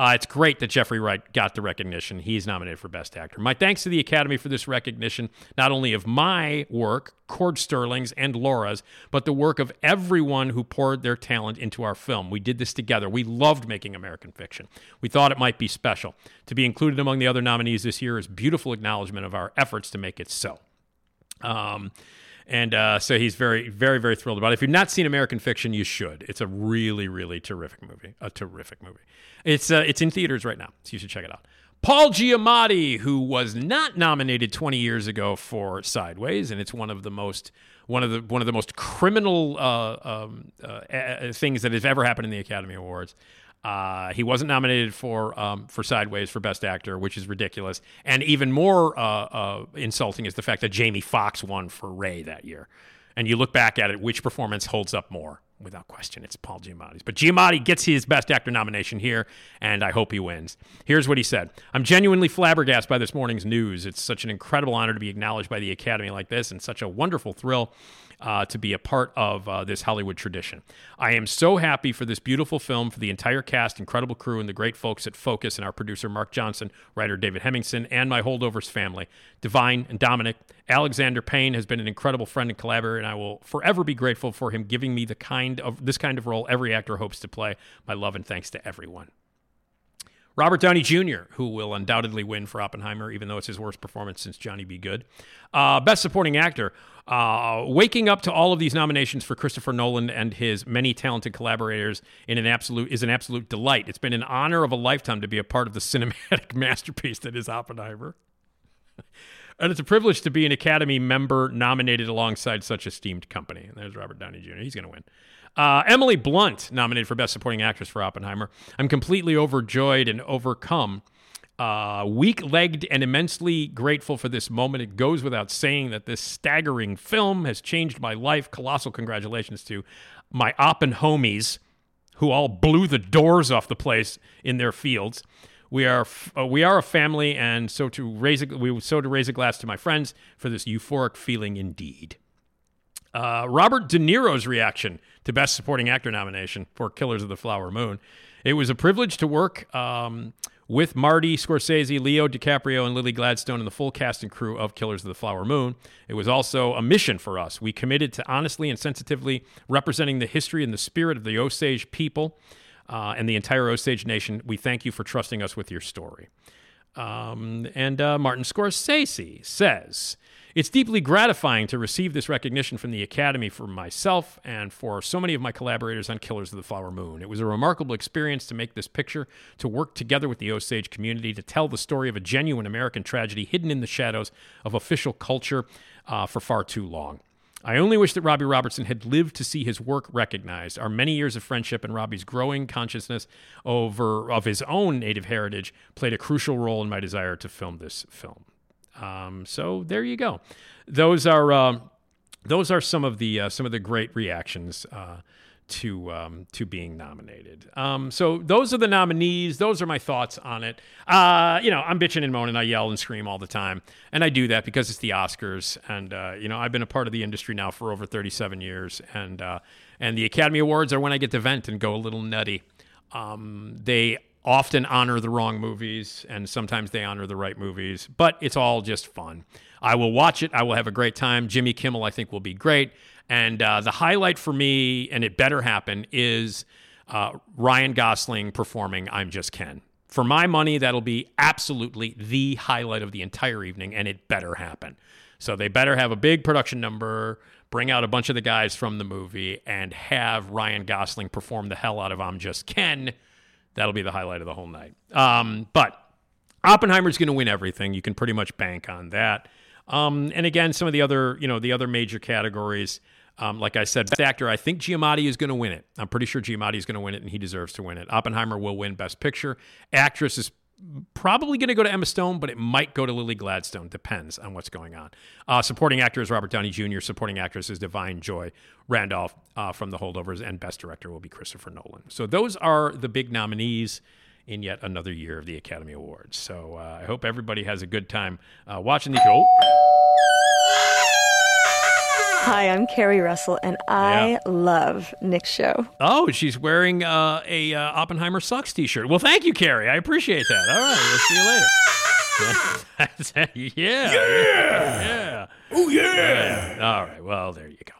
B: Uh, it's great that Jeffrey Wright got the recognition. He's nominated for Best Actor. My thanks to the Academy for this recognition, not only of my work, Cord Sterling's, and Laura's, but the work of everyone who poured their talent into our film. We did this together. We loved making American fiction. We thought it might be special. To be included among the other nominees this year is beautiful acknowledgement of our efforts to make it so. Um, and uh, so he's very, very, very thrilled about it. If you've not seen American Fiction, you should. It's a really, really terrific movie. A terrific movie. It's uh, it's in theaters right now, so you should check it out. Paul Giamatti, who was not nominated 20 years ago for Sideways, and it's one of the most one of the one of the most criminal uh, um, uh, things that has ever happened in the Academy Awards. Uh, he wasn't nominated for um, for Sideways for Best Actor, which is ridiculous. And even more uh, uh, insulting is the fact that Jamie Foxx won for Ray that year. And you look back at it, which performance holds up more? Without question, it's Paul Giamatti's. But Giamatti gets his Best Actor nomination here, and I hope he wins. Here's what he said I'm genuinely flabbergasted by this morning's news. It's such an incredible honor to be acknowledged by the Academy like this, and such a wonderful thrill uh, to be a part of uh, this Hollywood tradition. I am so happy for this beautiful film, for the entire cast, incredible crew, and the great folks at Focus, and our producer Mark Johnson, writer David Hemingson, and my holdovers family, Da'Vine and Dominic. Alexander Payne has been an incredible friend and collaborator, and I will forever be grateful for him giving me the kind of this kind of role every actor hopes to play. My love and thanks to everyone. Robert Downey Jr., who will undoubtedly win for Oppenheimer, even though it's his worst performance since Johnny Be Good. Uh, Best Supporting Actor. Uh, waking up to all of these nominations for Christopher Nolan and his many talented collaborators in an absolute is an absolute delight. It's been an honor of a lifetime to be a part of the cinematic masterpiece that is Oppenheimer. and it's a privilege to be an Academy member nominated alongside such esteemed company. And there's Robert Downey Jr. He's going to win. Uh, Emily Blunt, nominated for Best Supporting Actress for Oppenheimer. I'm completely overjoyed and overcome. Uh, weak legged and immensely grateful for this moment. It goes without saying that this staggering film has changed my life. Colossal congratulations to my Oppen homies who all blew the doors off the place in their fields. We are uh, we are a family, and so to raise a, we so to raise a glass to my friends for this euphoric feeling indeed. Uh, Robert De Niro's reaction to Best Supporting Actor nomination for Killers of the Flower Moon. It was a privilege to work um, with Marty Scorsese, Leo DiCaprio, and Lily Gladstone and the full cast and crew of Killers of the Flower Moon. It was also a mission for us. We committed to honestly and sensitively representing the history and the spirit of the Osage people uh, and the entire Osage Nation. We thank you for trusting us with your story. Um, and uh, Martin Scorsese says, It's deeply gratifying to receive this recognition from the Academy for myself and for so many of my collaborators on Killers of the Flower Moon. It was a remarkable experience to make this picture, to work together with the Osage community, to tell the story of a genuine American tragedy hidden in the shadows of official culture uh, for far too long. I only wish that Robbie Robertson had lived to see his work recognized. Our many years of friendship and Robbie's growing consciousness over of his own native heritage played a crucial role in my desire to film this film. Um, so there you go. Those are uh, those are some of the uh, some of the great reactions uh, to um, to being nominated. Um, so those are the nominees. Those are my thoughts on it. Uh, you know, I'm bitching and moaning. I yell and scream all the time, and I do that because it's the Oscars. And uh, you know, I've been a part of the industry now for over 37 years, and uh, and the Academy Awards are when I get to vent and go a little nutty. Um, they often honor the wrong movies, and sometimes they honor the right movies, but it's all just fun. I will watch it. I will have a great time. Jimmy Kimmel, I think, will be great. And uh, the highlight for me, and it better happen, is uh, Ryan Gosling performing I'm Just Ken. For my money, that'll be absolutely the highlight of the entire evening, and it better happen. So they better have a big production number, bring out a bunch of the guys from the movie, and have Ryan Gosling perform the hell out of I'm Just Ken. That'll be the highlight of the whole night. Um, but Oppenheimer's going to win everything. You can pretty much bank on that. Um, and again, some of the other, you know, the other major categories. Um, like I said, best actor, I think Giamatti is going to win it. I'm pretty sure Giamatti is going to win it, and he deserves to win it. Oppenheimer will win Best Picture. Actress is probably going to go to Emma Stone, but it might go to Lily Gladstone. Depends on what's going on. Uh, supporting actor is Robert Downey Jr. Supporting actress is Da'Vine Joy Randolph uh, from The Holdovers, and Best Director will be Christopher Nolan. So those are the big nominees in yet another year of the Academy Awards. So uh, I hope everybody has a good time uh, watching the show.
C: Hi, I'm Keri Russell, and I
B: Yeah.
C: love Nick's show.
B: Oh, she's wearing uh, a uh, Oppenheimer sucks T-shirt. Well, thank you, Carrie. I appreciate that. All right, we'll see you later. Yeah, yeah, yeah. Oh yeah. All right. Well, there you go.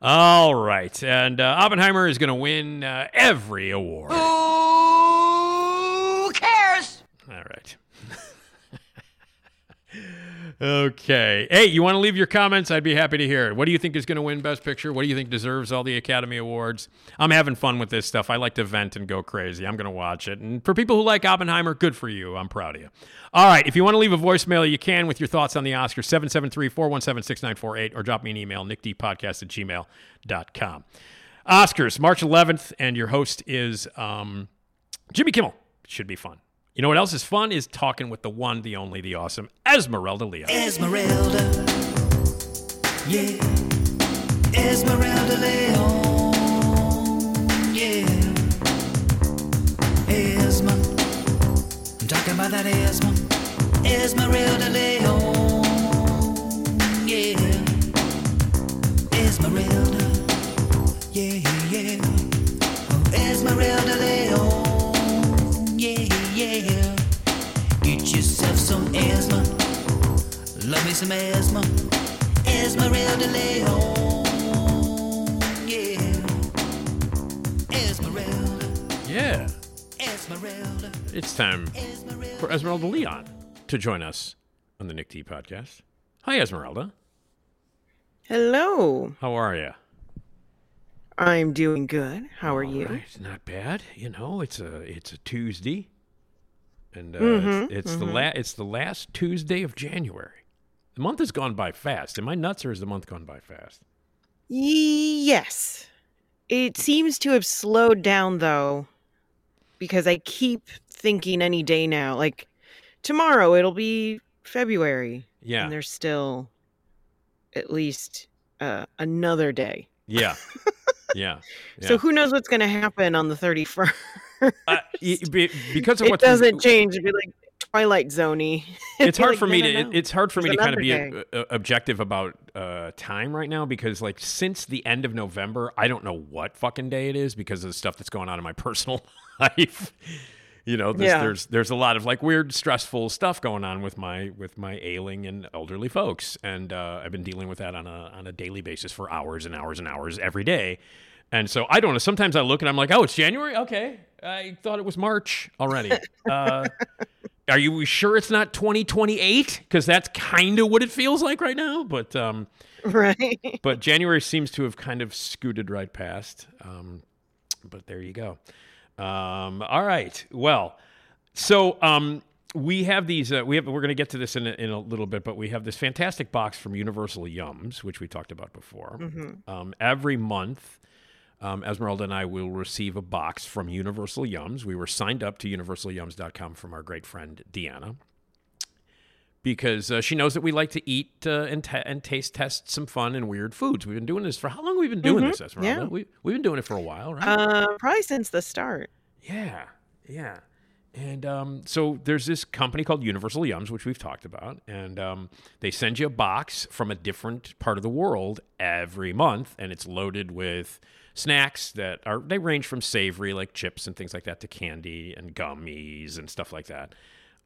B: All right, and uh, Oppenheimer is going to win uh, every award.
D: Who cares?
B: All right. Okay. Hey, you want to leave your comments? I'd be happy to hear it. What do you think is going to win Best Picture? What do you think deserves all the Academy Awards? I'm having fun with this stuff. I like to vent and go crazy. I'm going to watch it. And for people who like Oppenheimer, good for you. I'm proud of you. All right. If you want to leave a voicemail, you can with your thoughts on the Oscars, 773 417 6948, or drop me an email, nickdpodcast at gmail.com. Oscars, March 11th, and your host is um, Jimmy Kimmel. Should be fun. You know what else is fun? Is talking with the one, the only, the awesome Esmeralda Leon.
E: Esmeralda. Yeah. Esmeralda Leon. Yeah. Esma. I'm talking about that Esma. Esmeralda Leon. Yeah. Esmeralda. Yeah, yeah. Oh, Esmeralda Leon. Yourself some Esma. Love me some Esma. Esmeralda Leon. Yeah. Esmeralda.
B: Yeah.
E: Esmeralda.
B: It's time
E: Esmeralda.
B: for Esmeralda Leon to join us on the Nick D podcast. Hi, Esmeralda.
F: Hello.
B: How are you?
F: I'm doing good. How are you?
B: Right, not bad. You know, it's a it's a Tuesday, and uh,
F: Mm-hmm,
B: it's, it's the la- it's the last Tuesday of January. The month has gone by fast. Am I nuts, or has the month gone by fast?
F: Yes. It seems to have slowed down though because I keep thinking any day now like tomorrow it'll be February
B: Yeah,
F: and there's still at least uh, another day.
B: yeah, yeah.
F: So who knows what's going to happen on the 31st?
B: Uh, be- because of
F: it
B: what
F: doesn't change. It'd be like Twilight Zoney.
B: it's hard
F: Like,
B: for me
F: no,
B: to.
F: No.
B: It, it's hard for me to kind of be
F: another
B: uh, uh, objective about uh, time right now because like since the end of November, I don't know what fucking day it is because of the stuff that's going on in my personal life. You know, there's,
F: Yeah.
B: there's there's a lot of like weird, stressful stuff going on with my with my ailing and elderly folks, and uh, I've been dealing with that on a on a daily basis for hours and hours and hours every day. And so I don't know. Sometimes I look and I'm like, oh, it's January. Okay, I thought it was March already. uh, are you sure it's not 2028? Because that's kind of what it feels like right now. But um,
F: Right.
B: but January seems to have kind of scooted right past. Um, but there you go. Um, all right. Well, so um, we have these. Uh, we have. We're going to get to this in a, in a little bit, but we have this fantastic box from Universal Yums, which we talked about before. Um, every month, um, Esmeralda and I will receive a box from Universal Yums. We were signed up to universalyums.com from our great friend Deanna because uh, she knows that we like to eat uh, and, ta and taste test some fun and weird foods. We've been doing this for how long? We've we been doing this, Esmeralda?
F: yeah.
B: We, we've been doing it for a while, right?
F: Uh, probably since the start.
B: Yeah, yeah. And um, so there's this company called Universal Yums, which we've talked about, and um, they send you a box from a different part of the world every month, and it's loaded with snacks that are they range from savory like chips and things like that to candy and gummies and stuff like that.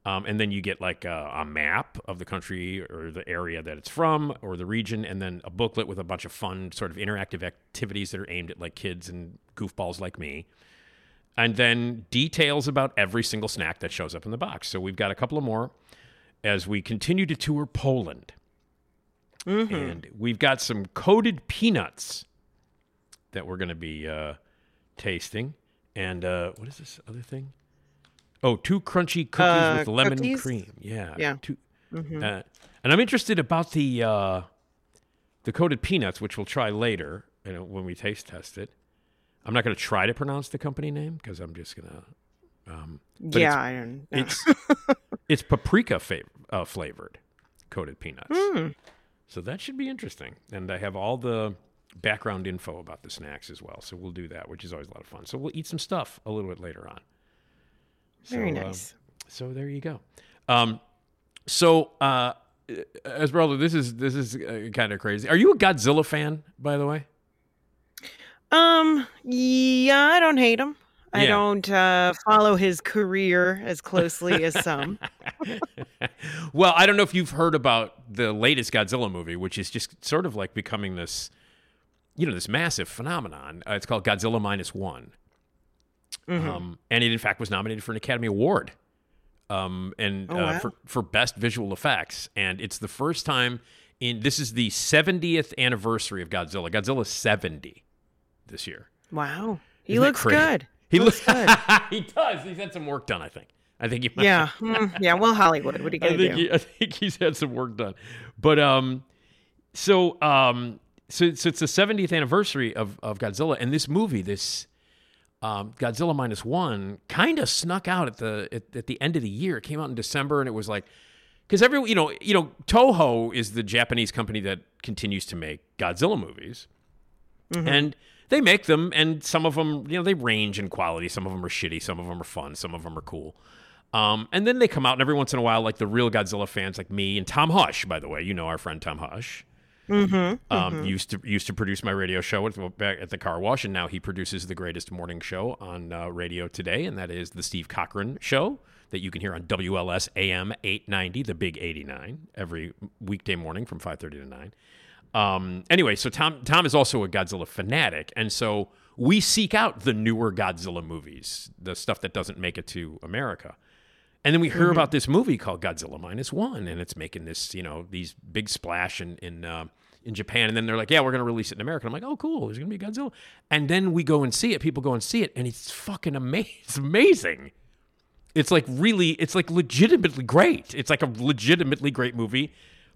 B: Um, and then you get like a, a map of the country or the area that it's from or the region, and then a booklet with a bunch of fun, sort of interactive activities that are aimed at like kids and goofballs like me and then details about every single snack that shows up in the box. So we've got a couple of more as we continue to tour Poland. And we've got some coated peanuts that we're going to be uh, tasting. And uh, what is this other thing? Oh, two crunchy cookies
F: Uh,
B: with lemon
F: cookies?
B: cream. Yeah.
F: Yeah.
B: Two, uh, and I'm interested about the uh, the coated peanuts, which we'll try later you know, when we taste test it. I'm not going to try to pronounce the company name because I'm just going to. Um,
F: yeah, I don't know.
B: it's it's paprika uh, flavored coated peanuts. So that should be interesting. And I have all the background info about the snacks as well. So we'll do that, which is always a lot of fun. So we'll eat some stuff a little bit later on.
F: Very
B: So, uh,
F: nice.
B: so there you go. Um, so uh, Esmeralda, this is this is uh, kind of crazy. Are you a Godzilla fan, by the way?
F: Um, yeah, I don't hate him. I
B: Yeah.
F: don't uh, follow his career as closely as some.
B: well, I don't know if you've heard about the latest Godzilla movie, which is just sort of like becoming this, you know, this massive phenomenon. Uh, it's called Godzilla minus one,
F: Mm-hmm.
B: um, and it in fact was nominated for an Academy Award, um, and
F: Oh,
B: uh, for for best visual effects. And it's the first time in this is the 70th anniversary of Godzilla. Godzilla 70 this year.
F: Wow, he
B: Isn't
F: looks good.
B: He
F: looks
B: looks
F: good.
B: he does. He's had some work done. I think. I think he. Might,
F: Yeah, mm, yeah. Well, Hollywood. What are you gonna
B: think
F: do?
B: he, I think he's had some work done, but um, so um, so, so it's the 70th anniversary of of Godzilla, and this movie, this um, Godzilla minus one, kind of snuck out at the at, at the end of the year. It came out in December, and it was like because every you know you know Toho is the Japanese company that continues to make Godzilla movies, and they make them, and some of them you know they range in quality. Some of them are shitty, some of them are fun, some of them are cool. Um, and then they come out, and every once in a while, like the real Godzilla fans, like me and Tom Hush, by the way, you know our friend Tom Hush, um, used to used to produce my radio show at, back at the car wash, and now he produces the greatest morning show on uh, radio today, and that is the Steve Cochran Show that you can hear on WLS AM 890, the Big 89, every weekday morning from 5:30 to 9. Um, anyway, so Tom Tom is also a Godzilla fanatic, and so we seek out the newer Godzilla movies, the stuff that doesn't make it to America. And then we hear about this movie called Godzilla minus one, and it's making this, you know, these big splash in in uh, in Japan. And then they're like, "Yeah, we're going to release it in America." And I'm like, "Oh, cool! There's going to be Godzilla." And then we go and see it. People go and see it, and it's fucking amazing. It's amazing. It's like really, it's like legitimately great. It's like a legitimately great movie.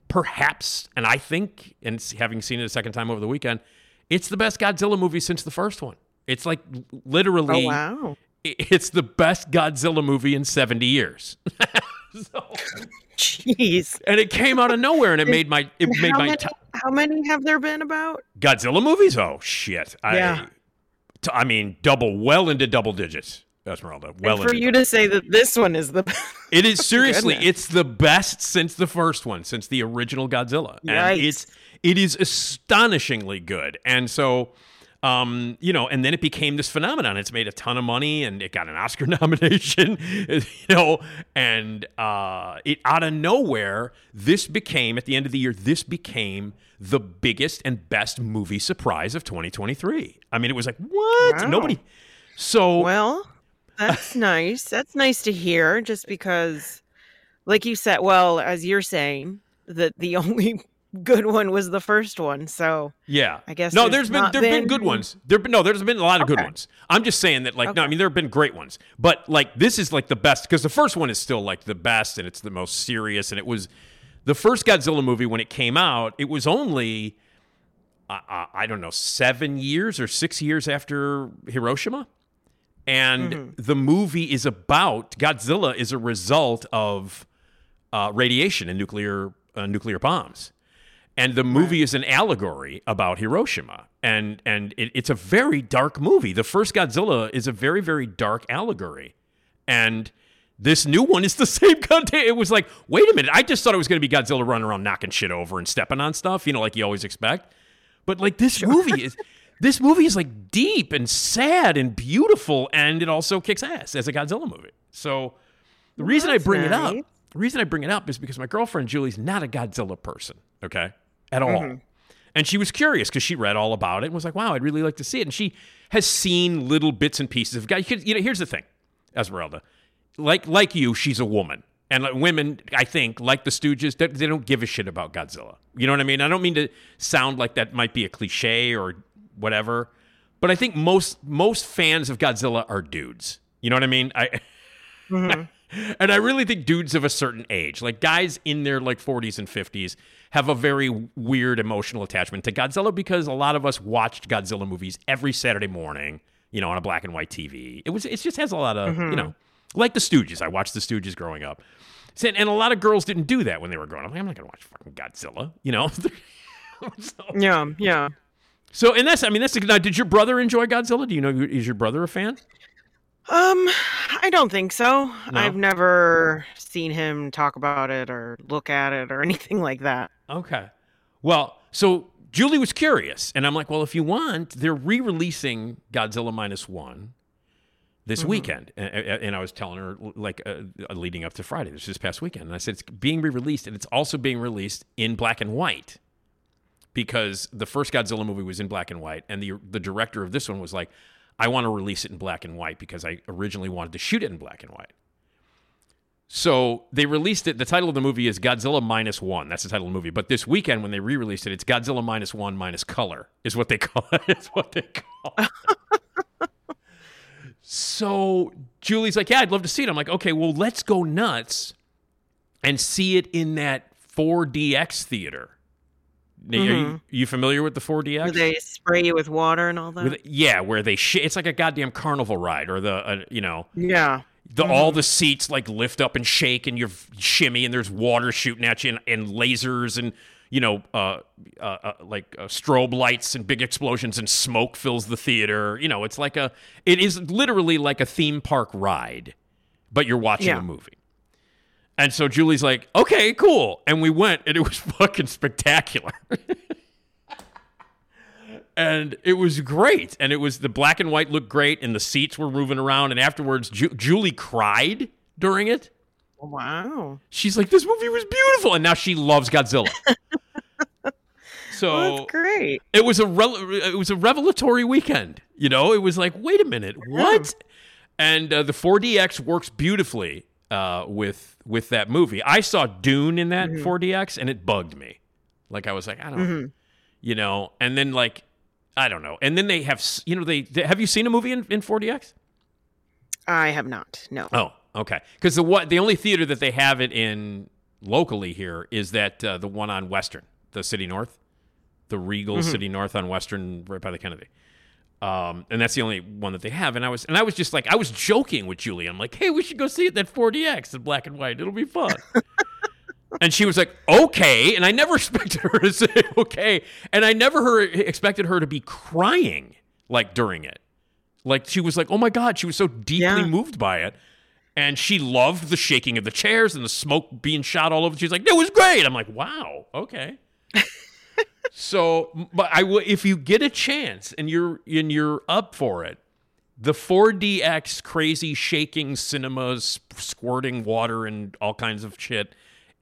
B: Perhaps, and I think, and having seen it a second time over the weekend, it's the best Godzilla movie since the first one. It's like
F: Oh
B: literally
F: wow.
B: it's the best Godzilla movie in 70 years. so,
F: Jeez.
B: and it came out of nowhere and it made my it made
F: how
B: my
F: many,
B: ti-
F: how many have there been about?
B: Godzilla movies. Oh shit.
F: Yeah.
B: I t- I mean double well into double digits. Esmeralda. Well
F: and for you to say that this one is the
B: It is seriously,
F: Goodness.
B: it's the best since the first one, since the original Godzilla. And it's it is astonishingly good. And so um, you know, and then it became this phenomenon. It's made a ton of money and it got an Oscar nomination, you know, and uh, it out of nowhere, this became at the end of the year, this became the biggest and best movie surprise of 2023. I mean, it was like, what?
F: Wow.
B: Nobody. So
F: well. That's nice. That's nice to hear. Just because like you said, well, as you're saying, that the only good one was the first one. So
B: Yeah,
F: I guess
B: no.
F: there's
B: There's been there've been,
F: been-
B: good ones. There been no. There's been a lot of good ones. I'm just saying that like no. I mean there have been great ones, but like this is like the best because the first one is still like the best and it's the most serious and it was the first Godzilla movie when it came out. It was only uh, uh, I don't know seven years or six years after Hiroshima. And
F: Mm-hmm.
B: the movie is about Godzilla is a result of uh, radiation and nuclear uh, nuclear bombs and the movie is an allegory about Hiroshima, and and it, it's a very dark movie. The first Godzilla is a very very dark allegory, and this new one is the same content. It was like, wait a minute, I just thought it was going to be Godzilla running around knocking shit over and stepping on stuff, you know, like you always expect. But like this movie is. This movie is like deep and sad and beautiful, and it also kicks ass as a Godzilla movie. So, the reason I bring it up, the reason I bring it up is because my girlfriend Julie's not a Godzilla person, okay, at all. Mm-hmm. And she was curious because she read all about it and was like, "Wow, I'd really like to see it." And she has seen little bits and pieces of guys. You know, here's the thing, Esmeralda, like like you, she's a woman, and like women, I think, like the Stooges, they don't give a shit about Godzilla. You know what I mean? I don't mean to sound like that might be a cliche or whatever, but I think most most fans of Godzilla are dudes. You know what I mean? I. Mm-hmm. And I really think dudes of a certain age, like guys in their like 40s and 50s, have a very weird emotional attachment to Godzilla because a lot of us watched Godzilla movies every Saturday morning, you know, on a black and white TV. It was it just has a lot of, you mm-hmm. know, like the Stooges. I watched the Stooges growing up. And a lot of girls didn't do that when they were growing up. Like, I'm not going to watch fucking Godzilla, you know? so,
F: yeah, yeah.
B: So, and that's, I mean, that's, now, did your brother enjoy Godzilla? Do you know, is your brother a fan?
F: Um, I don't think so.
B: No?
F: I've never seen him talk about it or look at it or anything like that.
B: Okay. Well, so Julie was curious, and I'm like, well, if you want, they're re-releasing Godzilla minus one this weekend, and, and I was telling her like uh, leading up to Friday, this this past weekend, and I said it's being re-released, and it's also being released in black and white because the first Godzilla movie was in black and white, and the the director of this one was like, I want to release it in black and white because I originally wanted to shoot it in black and white. So they released it. The title of the movie is Godzilla minus one. That's the title of the movie. But this weekend, when they re-released it, it's Godzilla minus one minus color. Is what they call it. Is what they call. It. so Julie's like, "Yeah, I'd love to see it." I'm like, "Okay, well, let's go nuts and see it in that 4DX theater." Now, Are you, you familiar with the 4DX?
F: Where they spray you with water and all that.
B: With- yeah, where they sh- it's like a goddamn carnival ride, or the uh, you know
F: yeah.
B: the all the seats like lift up and shake, and you shimmy, and there's water shooting at you, and, and lasers, and you know, uh, uh, uh, like uh, strobe lights and big explosions, and smoke fills the theater. You know, it's like a it is literally like a theme park ride, but you're watching
F: Yeah.
B: a movie. And so Julie's like, okay, cool. And we went, and it was fucking spectacular. and it was great. And it was the black and white looked great, and the seats were moving around. And afterwards, Ju- Julie cried during it.
F: Wow.
B: She's like, this movie was beautiful. And now she loves Godzilla. so
F: Well, that's great.
B: it was a rel- it was a revelatory weekend. You know, it was like, wait a minute, what? And uh, the 4DX works beautifully uh, with with that movie. I saw Dune in that mm-hmm. 4DX, and it bugged me. Like I was like, I don't, mm-hmm. you know. And then like, I don't know. And then they have, you know, they, they have you seen a movie in, in 4DX?
F: I have not. No.
B: Oh, okay. Because the what the only theater that they have it in locally here is that uh, the one on Western, the City North, the Regal mm-hmm. City North on Western, right by the Kennedy. Um, and that's the only one that they have. And I was and I was just like I was joking with Julie. I'm like, hey, we should go see it that 4DX in black and white. It'll be fun. and she was like, okay. And I never expected her to say okay. And I never her, expected her to be crying like during it. Like she was like, oh my god, she was so deeply
F: Yeah.
B: moved by it. And she loved the shaking of the chairs and the smoke being shot all over. She's like, "It was great." I'm like, "Wow, okay." so, but I will if you get a chance and you're and you're up for it, the 4DX crazy shaking cinemas, squirting water and all kinds of shit,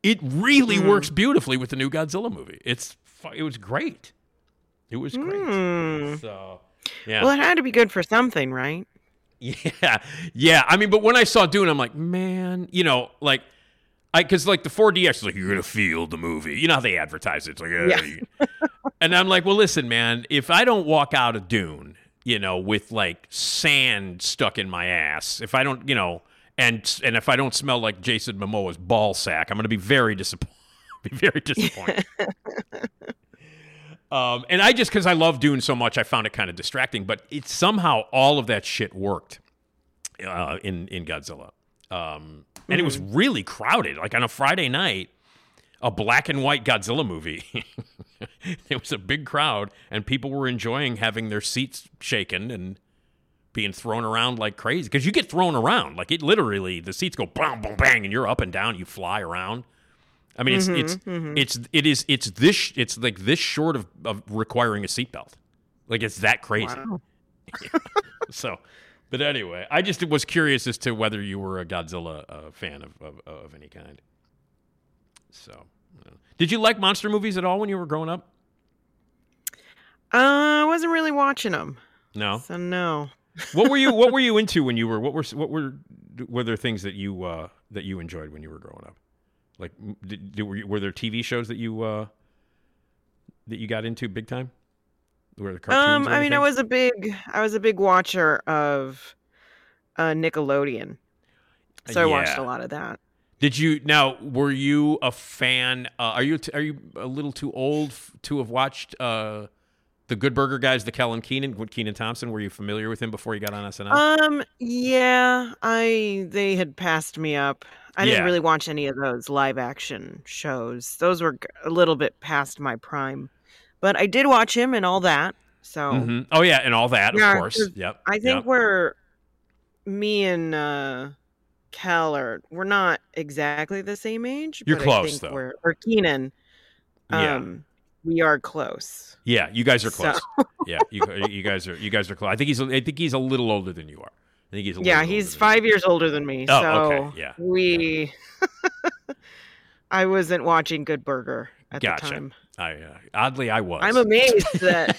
B: it really mm-hmm. works beautifully with the new Godzilla movie. It's it was great. It was great. Mm. So, yeah.
F: Well, it had to be good for something, right?
B: Yeah, yeah. I mean, but when I saw Dune, I'm like, man, you know, like I because like the 4DX is like you're gonna feel the movie. You know how they advertise it. It's like yeah. And I'm like, well, listen, man. If I don't walk out of Dune, you know, with like sand stuck in my ass, if I don't, you know, and and if I don't smell like Jason Momoa's ball sack, I'm gonna be very disappointed. be very disappointed. um, and I just because I love Dune so much, I found it kind of distracting. But it somehow all of that shit worked uh, in in Godzilla, um, and it was mm-hmm. really crowded. Like on a Friday night, a black and white Godzilla movie. it was a big crowd, and people were enjoying having their seats shaken and being thrown around like crazy. Because you get thrown around, like it literally, the seats go bang, bang, bang, and you're up and down. You fly around. I mean, it's mm-hmm, it's mm-hmm. it's it is it's this it's like this short of, of requiring a seatbelt. Like it's that crazy.
F: Wow.
B: So, but anyway, I just was curious as to whether you were a Godzilla uh, fan of, of of any kind. So, you know. did you like monster movies at all when you were growing up?
F: Uh, I wasn't really watching them,
B: No.
F: so no.
B: what were you What were you into when you were What were What were Were there things that you uh, that you enjoyed when you were growing up? Like, did, did, were, you, were there TV shows that you uh, that you got into big time? Were there cartoons?
F: Um, I mean, I was a big, I was a big watcher of uh, Nickelodeon, so I watched a lot of that.
B: Did you now? Were you a fan? Uh, are you are you a little too old f- to have watched uh, the Good Burger guys, the Kellen Keenan, Kenan Thompson? Were you familiar with him before you got on SNL?
F: Um, yeah, I they had passed me up. I
B: Yeah.
F: didn't really watch any of those live action shows. Those were g- a little bit past my prime, but I did watch him and all that. So
B: Mhm. Oh yeah, and all that,
F: Yeah,
B: of course. Yep.
F: I think
B: yep.
F: we're me and uh Kel are we're not exactly the same age.
B: You're
F: but
B: close,
F: I think
B: though.
F: We're or Kenan.
B: Yeah.
F: Um, we are close.
B: Yeah, you guys are
F: So-
B: close. yeah, you, you guys are you guys are close. I think he's I think he's a little older than you are. I think he's a
F: Yeah, he's five years older than me.
B: Oh,
F: so
B: okay, yeah.
F: we. I wasn't watching Good Burger at
B: Gotcha.
F: the time.
B: You. I uh, oddly I was.
F: I'm amazed that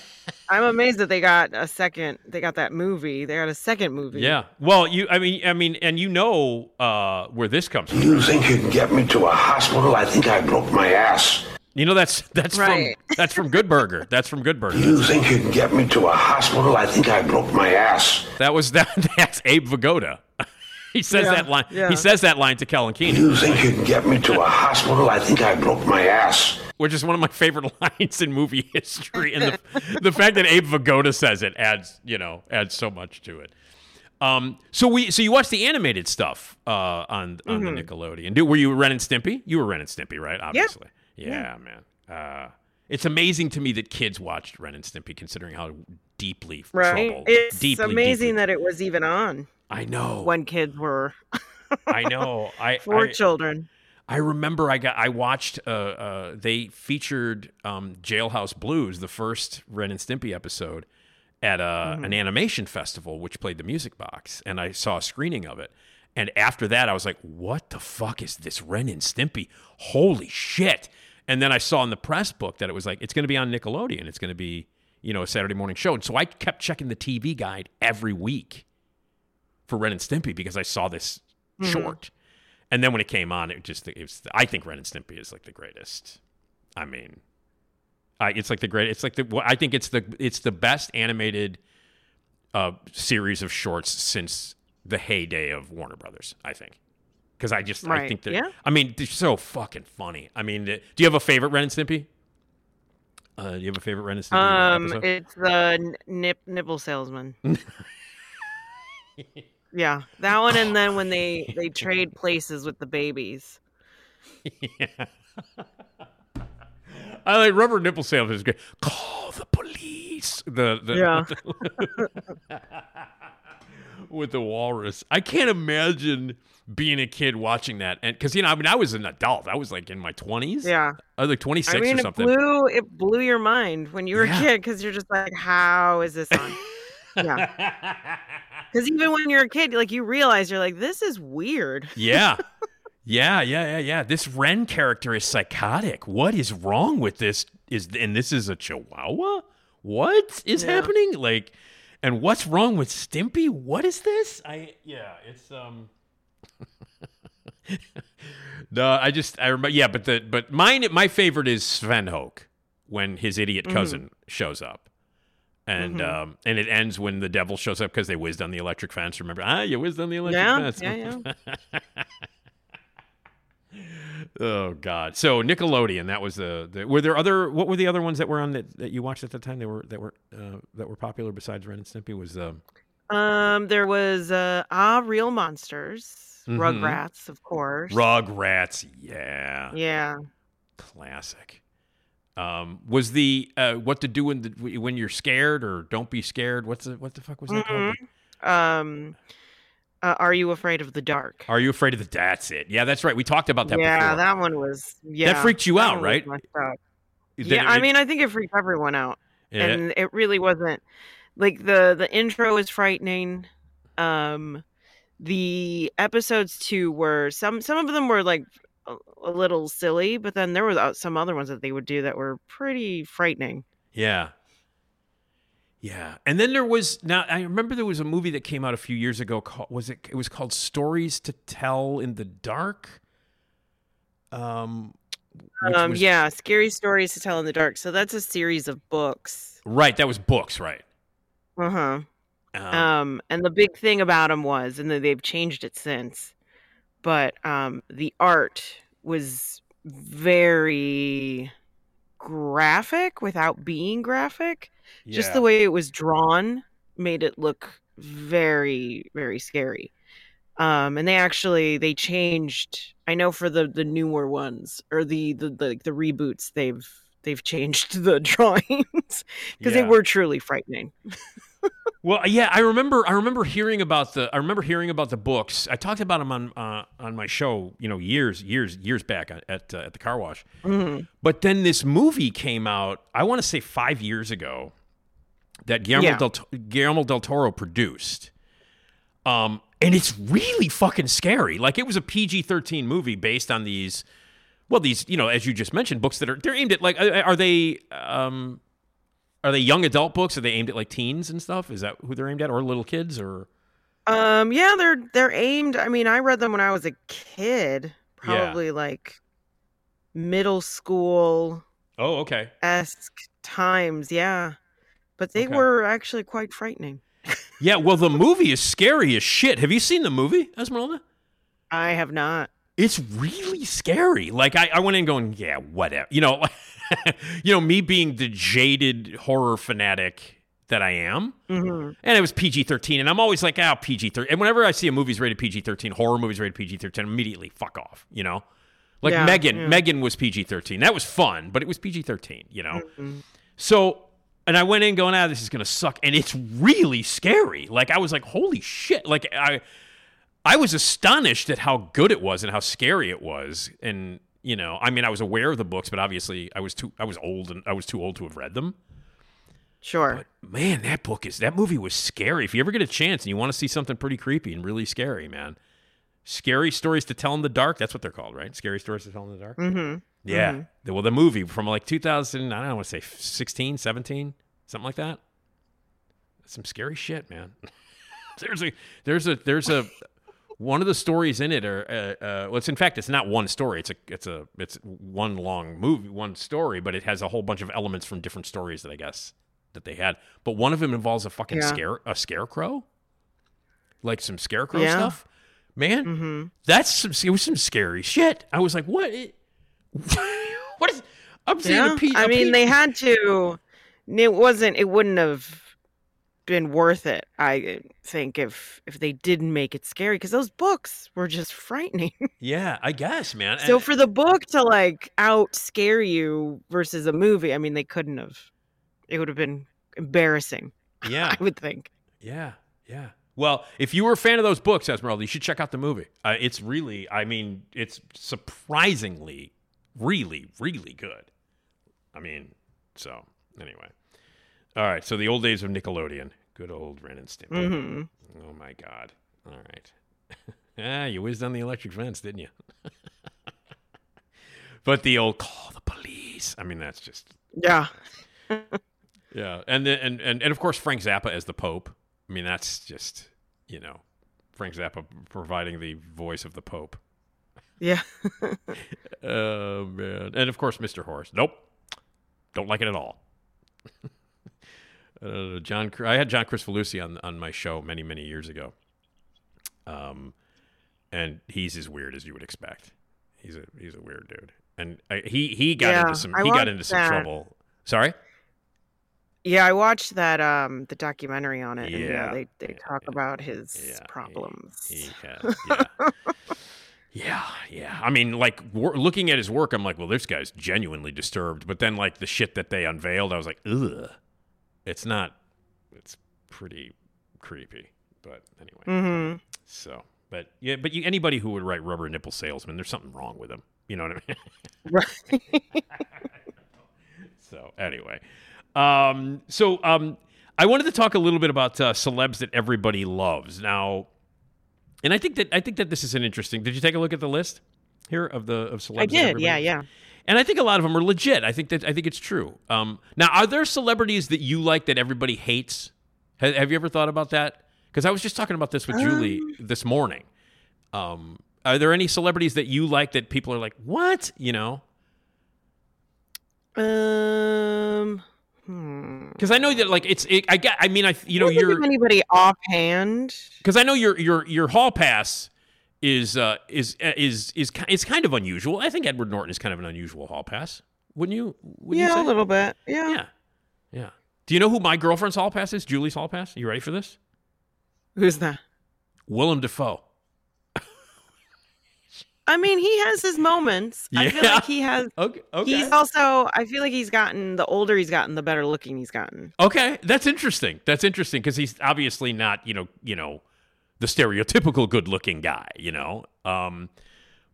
F: I'm amazed that they got a second. They got that movie. They got a second movie.
B: Yeah. Well, you I mean I mean and you know uh, where this comes from.
G: You think you can get me to a hospital? I think I broke my ass.
B: You know that's that's
F: Right.
B: from that's from Good Burger. That's from Good Burger.
G: You think you can get me to a hospital? I think I broke my ass.
B: That was that. That's Abe Vigoda. he says
F: Yeah,
B: that line.
F: yeah.
B: He says that line to Kel and Kenan,
G: You think you can get me to a hospital? I think I broke my ass.
B: which is one of my favorite lines in movie history. And the the fact that Abe Vigoda says it adds you know adds so much to it. Um. So we so you watched the animated stuff uh on on the Nickelodeon. Do, were you Ren and Stimpy? You were Ren and Stimpy, right? Obviously. Yeah, man. Uh. It's amazing to me that kids watched Ren and Stimpy, considering how deeply
F: Right.
B: troubled.
F: It's
B: deeply,
F: amazing
B: deeply-
F: that it was even on
B: I know.
F: when kids were
B: I know. I
F: for
B: I,
F: children.
B: I remember I got I watched uh, uh they featured um Jailhouse Blues, the first Ren and Stimpy episode at uh, an animation festival which played the music box and I saw a screening of it. And after that I was like, "What the fuck is this Ren and Stimpy? Holy shit." And then I saw in the press book that it was like it's going to be on Nickelodeon. It's going to be, you know, a Saturday morning show. And so I kept checking the TV guide every week for Ren and Stimpy because I saw this short. And then when it came on, it just it was. I think Ren and Stimpy is like the greatest. I mean, I, it's like the great. It's like the. I think it's the it's the best animated uh, series of shorts since the heyday of Warner Brothers. I think because I just I think that.
F: yeah.
B: I mean, they're so fucking funny. I mean, do you have a favorite Ren and Stimpy? Uh, do you have a favorite Ren and Stimpy
F: Um,
B: episode?
F: it's the nip nipple salesman. yeah, that one, and then when they they trade places with the babies.
B: yeah. I like rubber nipple sales is good. Call the police. The, the
F: Yeah.
B: with the walrus. I can't imagine being a kid watching that, and because you know, I mean, I was an adult. I was like in my twenties.
F: Yeah,
B: I was like twenty six
F: I mean,
B: or
F: it
B: something.
F: blew it blew your mind when you were
B: Yeah.
F: a kid because you're just like, how is this on? yeah, because even when you're a kid, like you realize you're like, this is weird.
B: yeah. Yeah, yeah, yeah, yeah. This Ren character is psychotic. What is wrong with this? Is and this is a Chihuahua? What is
F: Yeah.
B: happening? Like, and what's wrong with Stimpy? What is this? I yeah, it's um. no, I just I remember. Yeah, but the but mine my favorite is Svën Höek when his idiot
F: Mm-hmm.
B: cousin shows up, and um and it ends when the devil shows up because they whizzed on the electric fence. Remember? Ah, you whizzed on the electric
F: Yeah,
B: fence.
F: yeah, yeah.
B: oh God. So Nickelodeon. That was the, the. Were there other? What were the other ones that were on that, that you watched at the time? That were that were uh, that were popular besides Ren and Stimpy was um.
F: Um, there was uh, Ah, Real Monsters,
B: Mhm.
F: Rugrats, of course.
B: Rugrats. Yeah.
F: Yeah.
B: Classic. Um, was the uh, what to do when the, when you're scared or don't be scared? What's the, what the fuck was that called?
F: Um, uh, Are You Afraid of the Dark?
B: Are you afraid of the? That's it. Yeah, that's right. We talked about that
F: yeah,
B: before.
F: that one was. Yeah, that
B: freaked you out, right? Then
F: Yeah, I mean, I think it freaked everyone out,
B: Yeah.
F: and it really wasn't like the the intro is frightening. Um, the episodes too were some some of them were like a, a little silly, but then there were uh, some other ones that they would do that were pretty frightening.
B: Yeah. Yeah. And then there was now I remember there was a movie that came out a few years ago called was it it was called Stories to Tell in the Dark. Um
F: Um,
B: was-
F: yeah, scary stories to tell in the dark. So that's a series of books.
B: Right, that was books, right.
F: Uh huh.
B: Um,
F: Um, and the big thing about them was, and they've changed it since, but um, the art was very graphic without being graphic. Just the way it was drawn made it look very, very scary. Um, and they actually they changed. I know for the the newer ones or the the the, the reboots, they've they've changed the drawings because
B: Yeah.
F: they were truly frightening.
B: Well, yeah, I remember. I remember hearing about the. I remember hearing about the books. I talked about them on uh, on my show. You know, years, years, years back at at, uh, at the car wash.
F: Mhm.
B: But then this movie came out. I want to say five years ago. That Guillermo
F: Yeah.
B: del Guillermo del Toro produced. Um, and it's really fucking scary. Like it was a PG thirteen movie based on these. Well, these you know, as you just mentioned, books that are they're aimed at like uh, are they um are they young adult books? Are they aimed at like teens and stuff? Is that who they're aimed at, or little kids, or
F: Um, yeah, they're they're aimed. I mean, I read them when I was a kid,
B: Yeah.
F: probably like middle school
B: oh, okay,
F: esque times. Yeah, but they
B: Okay.
F: were actually quite frightening.
B: yeah. Well, the movie is scary as shit. Have you seen the movie, Esmeralda?
F: I have not.
B: It's really scary. Like I, I went in going, yeah, whatever. You know, you know, me being the jaded horror fanatic that I am.
F: hmm
B: And it was PG 13. And I'm always like, oh, PG 13. And whenever I see a movie's rated PG 13, horror movies rated PG 13, immediately fuck off, you know? Like
F: Yeah,
B: Megan,
F: yeah.
B: Megan was PG 13. That was fun, but it was PG 13, you know?
F: Mhm.
B: So, and I went in going, ah, this is going to suck. And it's really scary. Like, I was like, holy shit. Like, I. I was astonished at how good it was and how scary it was. And, you know, I mean, I was aware of the books, but obviously I was too, I was old and I was too old to have read them.
F: Sure.
B: But Man, that book is that movie was scary. If you ever get a chance and you want to see something pretty creepy and really scary, man. Scary stories to tell in the dark. That's what they're called, right? Scary stories to tell in the dark.
F: hmm
B: Yeah. The- well, the movie from like 2000, I don't know, I want to say 16, 17, something like that. Some scary shit, man. there's a there's a there's a one of the stories in it are uh, uh, well, it's in fact it's not one story. It's a it's a it's one long movie, one story, but it has a whole bunch of elements from different stories that I guess that they had. But one of them involves a fucking
F: Yeah.
B: scare a scarecrow, like some scarecrow
F: Yeah.
B: stuff. Man,
F: hmm
B: that's some it was some scary shit. I was like, what? It, what is? I'm seeing
F: Yeah.
B: a P.
F: I
B: a
F: mean,
B: P-
F: they had to. It wasn't. It wouldn't have been worth it. I think if if they didn't make it scary, because those books were just frightening.
B: Yeah, I guess, man.
F: So
B: And-
F: for the book to like out scare you versus a movie, I mean, they couldn't have. It would have been embarrassing.
B: yeah,
F: I would think.
B: yeah, yeah. Well, if you were a fan of those books, Esmeralda, you should check out the movie. Uh, it's really, I mean, it's surprisingly, really, really good. I mean, so anyway. All right, so the old days of Nickelodeon. Good old Ren and Stimpy.
F: hmm
B: Oh my God. All right. ah, you whizzed on the electric fence, didn't you? but the old call the police. I mean, that's just
F: Yeah.
B: yeah. And then and, and and of course Frank Zappa as the Pope. I mean, that's just you know Frank Zappa providing the voice of the Pope.
F: Yeah.
B: Oh man, and of course, Mr. Horse. Nope, don't like it at all. Uh, John, I had John Chris Kricfalusi on on my show many many years ago. Um, and he's as weird as you would expect. He's a he's a weird dude, and I, he he got
F: Yeah,
B: into some
F: I
B: he got into some
F: that.
B: trouble. Sorry.
F: Yeah, I watched that um the documentary on it. And
B: Yeah.
F: yeah, they they talk about his
B: Yeah, he-
F: problems.
B: He had, yeah. yeah, yeah. I mean, like wor- looking at his work, I'm like, well, this guy's genuinely disturbed. But then, like the shit that they unveiled, I was like, ugh. It's not. It's pretty creepy. But anyway,
F: hmm
B: so but yeah, but you, anybody who would write rubber nipple salesman, there's something wrong with them You know what I mean?
F: Right.
B: So anyway, um, so um, I wanted to talk a little bit about uh, celebs that everybody loves now, and I think that I think that this is an interesting. Did you take a look at the list here of the of celebs?
F: I did. Yeah, yeah.
B: And I think a lot of them are legit. I think that I think it's true. Um, now, are there celebrities that you like that everybody hates? Ha- have you ever thought about that? Because I was just talking about this with Julie this morning. Um, are there any celebrities that you like that people are like, what? You know?
F: Um. Hmm.
B: Because I know that like it's it, I get I mean I you know
F: I
B: you're
F: anybody offhand.
B: because I know your your your hall pass is uh is is is it's kind of unusual. I think Edward Norton is kind of an unusual hall pass. Wouldn't you? Wouldn't you
F: yeah,
B: say?
F: a little bit. Yeah.
B: Yeah, yeah. Do you know who my girlfriend's hall pass is? Julie's hall pass. Are You ready for this?
F: Who's that?
B: Willem Dafoe.
F: I mean, he has his moments. I feel
B: Yeah.
F: like he has.
B: Okay. Okay.
F: He's also. I feel like he's gotten the older he's gotten, the better looking he's gotten.
B: Okay, that's interesting. That's interesting because he's obviously not, you know, you know, the stereotypical good-looking guy, you know. Um,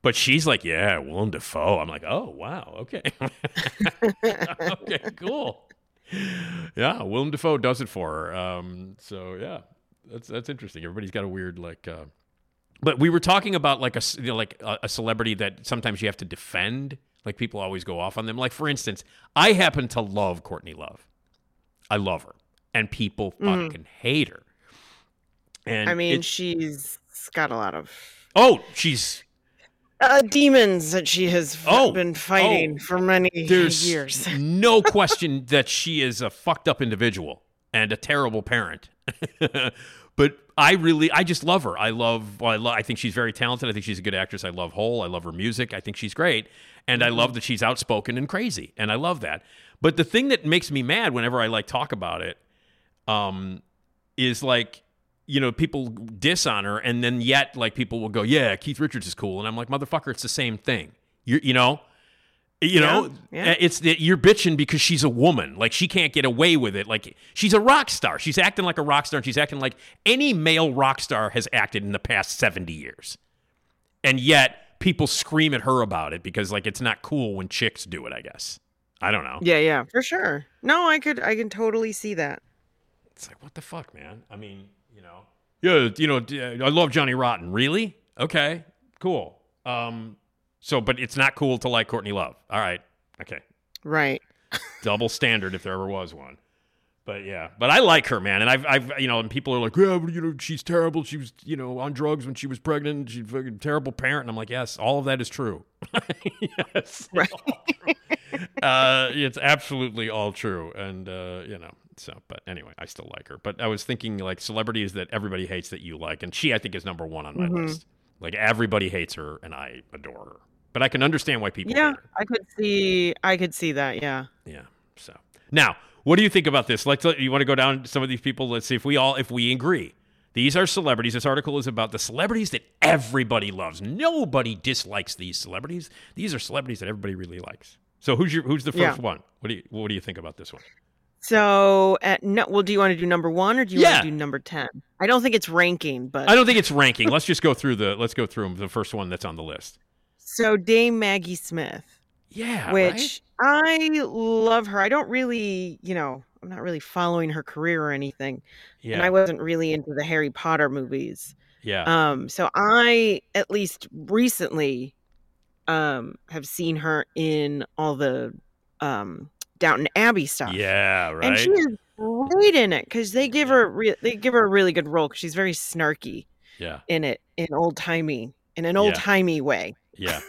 B: but she's like, yeah, Willem Dafoe. I'm like, oh wow, okay, okay, cool. Yeah, Willem Dafoe does it for her. Um, so yeah, that's that's interesting. Everybody's got a weird like. Uh, but we were talking about like a you know, like a, a celebrity that sometimes you have to defend. Like people always go off on them. Like for instance, I happen to love Courtney Love. I love her, and people fucking hate her. And
F: I mean, she's got a lot of
B: oh, she's
F: uh, demons that she has
B: Oh,
F: been fighting
B: oh,
F: for many
B: there's
F: years.
B: no question that she is a fucked up individual and a terrible parent. but I really, I just love her. I love, well, I, lo- I think she's very talented. I think she's a good actress. I love Hole. I love her music. I think she's great. And I love that she's outspoken and crazy. And I love that. But the thing that makes me mad whenever I like talk about it, um, is like, you know, people diss on her, and then yet like people will go, "Yeah, Keith Richards is cool," and I'm like, "Motherfucker, it's the same thing." You you know, you know,
F: yeah.
B: Uh, it's that you're bitching because she's a woman. Like she can't get away with it. Like she's a rock star. She's acting like a rock star, and she's acting like any male rock star has acted in the past 70 years. And yet people scream at her about it because like it's not cool when chicks do it. I guess I don't know.
F: Yeah, yeah, for sure. No, I could, I can totally see that.
B: It's like, what the fuck, man? I mean, you know. Yeah, you know, I love Johnny Rotten. Really? Okay, cool. Um, so, but it's not cool to like Courtney Love. All right, okay.
F: Right.
B: Double standard if there ever was one. But yeah, but I like her, man. And I've, I've, you know, and people are like, yeah, but, you know, she's terrible. She was, you know, on drugs when she was pregnant. She's a fucking terrible parent. And I'm like, yes, all of that is true. yes,
F: Right.
B: uh, it's absolutely all true, and uh, you know. So, but anyway, I still like her. But I was thinking like celebrities that everybody hates that you like, and she I think is number one on my
F: Mhm.
B: list. Like everybody hates her, and I adore her. But I can understand why people
F: Yeah,
B: hate her.
F: I could see, I could see that. Yeah.
B: Yeah. So now, what do you think about this? Let's. You want to go down some of these people? Let's see if we all if we agree. These are celebrities. This article is about the celebrities that everybody loves. Nobody dislikes these celebrities. These are celebrities that everybody really likes. So who's your who's the
F: Yeah.
B: first one? What do you what do you think about this one?
F: So, at no, well, do you want to do number one or do you
B: Yeah.
F: want to do number ten? I don't think it's ranking, but
B: I don't think it's ranking. Let's just go through the let's go through the first one that's on the list.
F: so Dame Maggie Smith,
B: Yeah,
F: which I love her. I don't really, you know, I'm not really following her career or anything,
B: yeah,
F: and I wasn't really into the Harry Potter movies.
B: yeah,
F: Um, so I at least recently um have seen her in all the um Downton Abbey stuff.
B: yeah, right.
F: And she is great in it because they give her re- they give her a really good role because she's very snarky
B: yeah,
F: in it in old timey in an old timey way.
B: Yeah.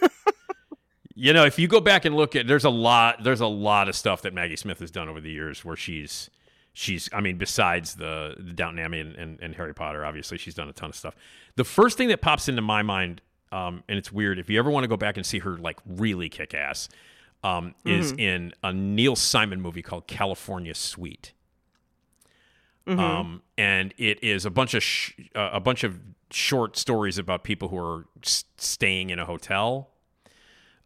B: you know, if you go back and look at there's a lot there's a lot of stuff that Maggie Smith has done over the years where she's she's I mean, besides the, the Downton Abbey and, and, and Harry Potter, obviously she's done a ton of stuff. The first thing that pops into my mind, um, and it's weird, if you ever want to go back and see her like really kick ass, um, is
F: Mhm.
B: in a Neil Simon movie called California Suite.
F: Mhm.
B: Um, and it is a bunch of sh- uh, a bunch of short stories about people who are s- staying in a hotel.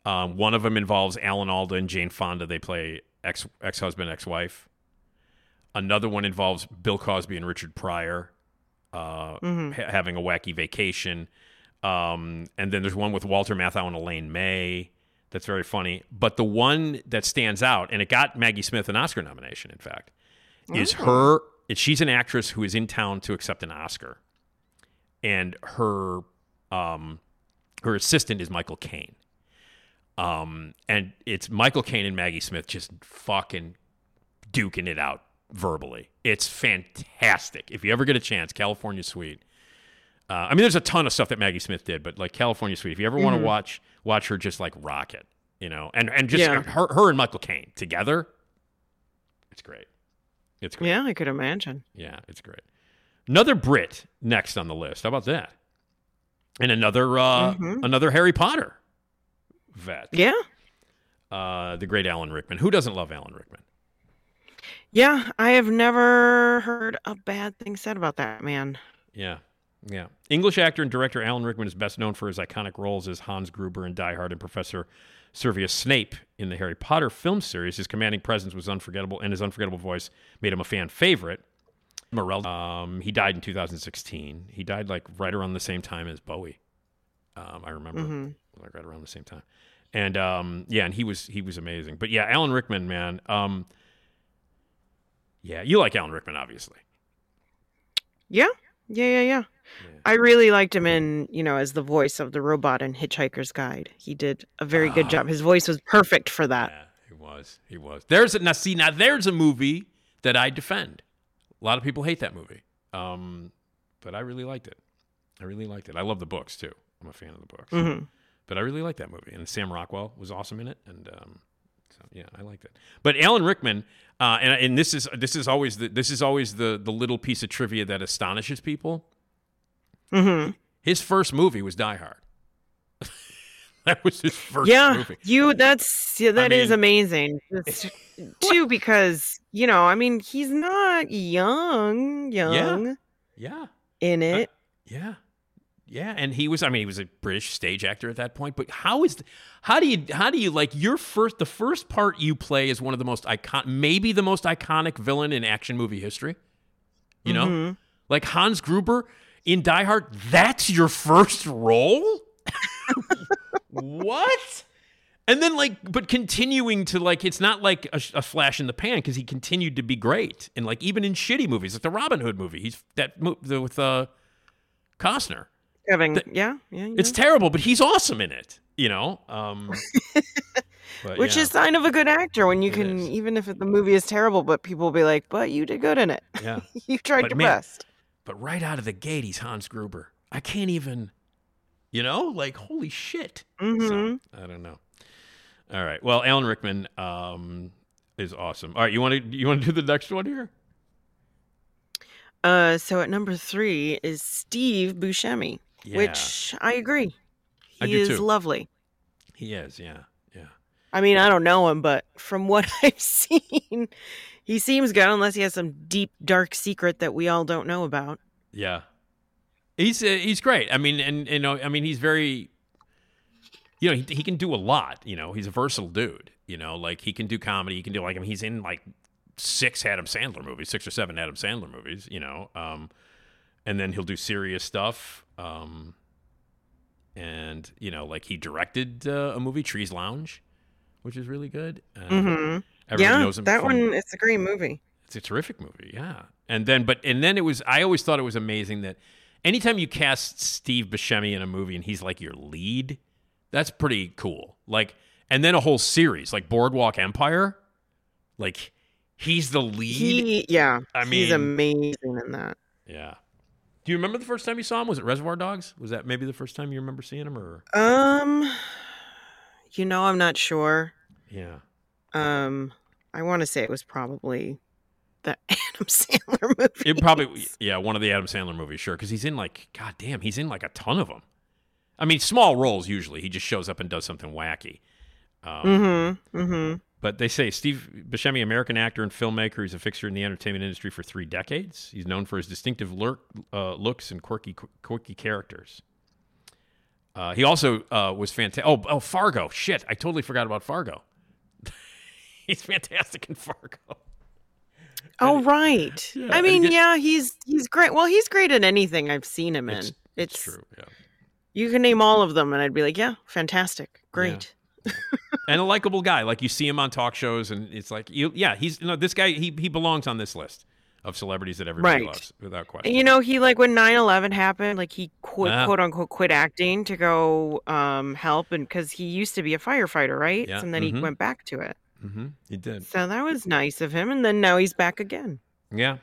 B: Um, one of them involves Alan Alda and Jane Fonda. They play ex ex husband ex wife. Another one involves Bill Cosby and Richard Pryor uh,
F: Mhm.
B: ha- having a wacky vacation. Um, and then there's one with Walter Matthau and Elaine May. That's very funny. But the one that stands out, and it got Maggie Smith an Oscar nomination, in fact, is
F: Oh.
B: her. She's an actress who is in town to accept an Oscar, and her um, her assistant is Michael Caine. Um, and it's Michael Caine and Maggie Smith just fucking duking it out verbally. It's fantastic. If you ever get a chance, California Suite. Uh, I mean, there's a ton of stuff that Maggie Smith did, but like California Suite, if you ever want to watch watch her just like rock it, you know, and and just
F: Yeah.
B: her her and Michael Caine together, it's great. It's great.
F: Yeah, I could imagine.
B: Yeah, it's great. Another Brit next on the list. How about that? And another uh,
F: Mhm.
B: another Harry Potter vet.
F: Yeah.
B: Uh, the great Alan Rickman. Who doesn't love Alan Rickman?
F: Yeah, I have never heard a bad thing said about that man.
B: Yeah. Yeah. English actor and director Alan Rickman is best known for his iconic roles as Hans Gruber in Die Hard and Professor Severus Snape in the Harry Potter film series. His commanding presence was unforgettable, and his unforgettable voice made him a fan favorite. Morel, um, he died in 2016. He died like right around the same time as Bowie. Um, I remember,
F: Mhm.
B: like right around the same time. And um, yeah, and he was he was amazing. But yeah, Alan Rickman, man. Um, yeah, you like Alan Rickman, obviously.
F: Yeah, yeah, yeah, yeah. I really liked him in, you know, as the voice of the robot in Hitchhiker's Guide. He did a very good job. His voice was perfect for that.
B: Ah. Yeah, he was. He was. There's a now see now there's a movie that I defend. A lot of people hate that movie, um, but I really liked it. I really liked it. I love the books too. I'm a fan of the books,
F: Mhm.
B: but I really liked that movie. And Sam Rockwell was awesome in it, and um, so yeah, I liked it. But Alan Rickman, uh, and and this is this is always the this is always the the little piece of trivia that astonishes people.
F: Hmm
B: His first movie was Die Hard. that was his first
F: Yeah,
B: movie.
F: you. That's yeah, that is
B: mean-
F: amazing. Just- too, because you know, I mean, he's not young, young
B: Yeah. yeah.
F: in it.
B: Yeah. Yeah, and he was I mean he was a British stage actor at that point, but how is how do you how do you like your first the first part you play is one of the most icon maybe the most iconic villain in action movie history? You know?
F: Mhm.
B: Like Hans Gruber in Die Hard, that's your first role? what? And then like but continuing to like it's not like a, a flash in the pan cuz he continued to be great. And like even in shitty movies, like the Robin Hood movie, he's that the, with uh Costner.
F: Having,
B: The-
F: yeah, yeah,
B: It's terrible, but he's awesome in it. You know, um, but
F: which
B: yeah.
F: is sign of a good actor when you
B: It
F: can,
B: is.
F: even if the movie is terrible, but people will be like, "But you did good in it.
B: yeah.
F: you tried
B: But
F: your
B: man,
F: best."
B: But right out of the gate, he's Hans Gruber. I can't even, you know, like holy shit.
F: hmm
B: So, I don't know. All right. Well, Alan Rickman um, is awesome. All right, you want to you want to do the next one here?
F: Uh, so at number three is Steve Buscemi,
B: Yeah.
F: which I agree.
B: I
F: He
B: do
F: is
B: too.
F: lovely.
B: He is. Yeah. Yeah.
F: I mean, I don't know him, but from what I've seen, he seems good unless he has some deep, dark secret that we all don't know about.
B: Yeah. He's uh, he's great. I mean, and you know, I mean, he's very, you know, he, he can do a lot. You know, he's a versatile dude. You know, like he can do comedy. He can do like I mean, he's in like six Adam Sandler movies, six or seven Adam Sandler movies. You know, um, and then he'll do serious stuff. Um, and you know, like he directed uh, a movie, Trees Lounge, which is really good. Uh,
F: hmm
B: everybody
F: Yeah,
B: knows him
F: that
B: from-
F: one, it's a great movie.
B: it's a terrific movie, yeah. And then, but and then it was. I always thought it was amazing that anytime you cast Steve Buscemi in a movie and he's like your lead, that's pretty cool. Like, and then a whole series like Boardwalk Empire, like he's the lead.
F: He, yeah,
B: I mean, he's
F: amazing in that.
B: yeah, Do you remember the first time you saw him? Was it Reservoir Dogs? Was that maybe the first time you remember seeing him, or
F: Um, you know, I'm not sure.
B: yeah?
F: Um, I want to say it was probably the Adam Sandler movie.
B: It probably yeah, one of the Adam Sandler movies, sure, because he's in like god damn, he's in like a ton of them. I mean, small roles usually. He just shows up and does something wacky. Um,
F: Mm-hmm. Mm-hmm.
B: But they say Steve Buscemi, American actor and filmmaker, he's a fixture in the entertainment industry for three decades. He's known for his distinctive lurk, uh, looks and quirky, quirky characters. Uh, he also uh, was fantastic. Oh, oh, Fargo. Shit, I totally forgot about Fargo. he's fantastic in Fargo.
F: Oh right.
B: Yeah,
F: I mean, yeah, he's he's great. Well, he's great in anything I've seen him in.
B: It's,
F: It's,
B: it's true. Yeah.
F: You can name all of them, and I'd be like, yeah, fantastic, great.
B: and a likable guy. Like you see him on talk shows, and it's like, you, yeah, he's you know this guy. He he belongs on this list of celebrities that everybody
F: Right.
B: loves without question.
F: And you know, he like when 9-11 happened, like he quit,
B: Ah.
F: quote unquote, quit acting to go um help, and because he used to be a firefighter, right?
B: Yeah,
F: And then
B: mhm.
F: he went back to it.
B: Hmm He did.
F: So that was nice of him, and then now he's back again.
B: Yeah,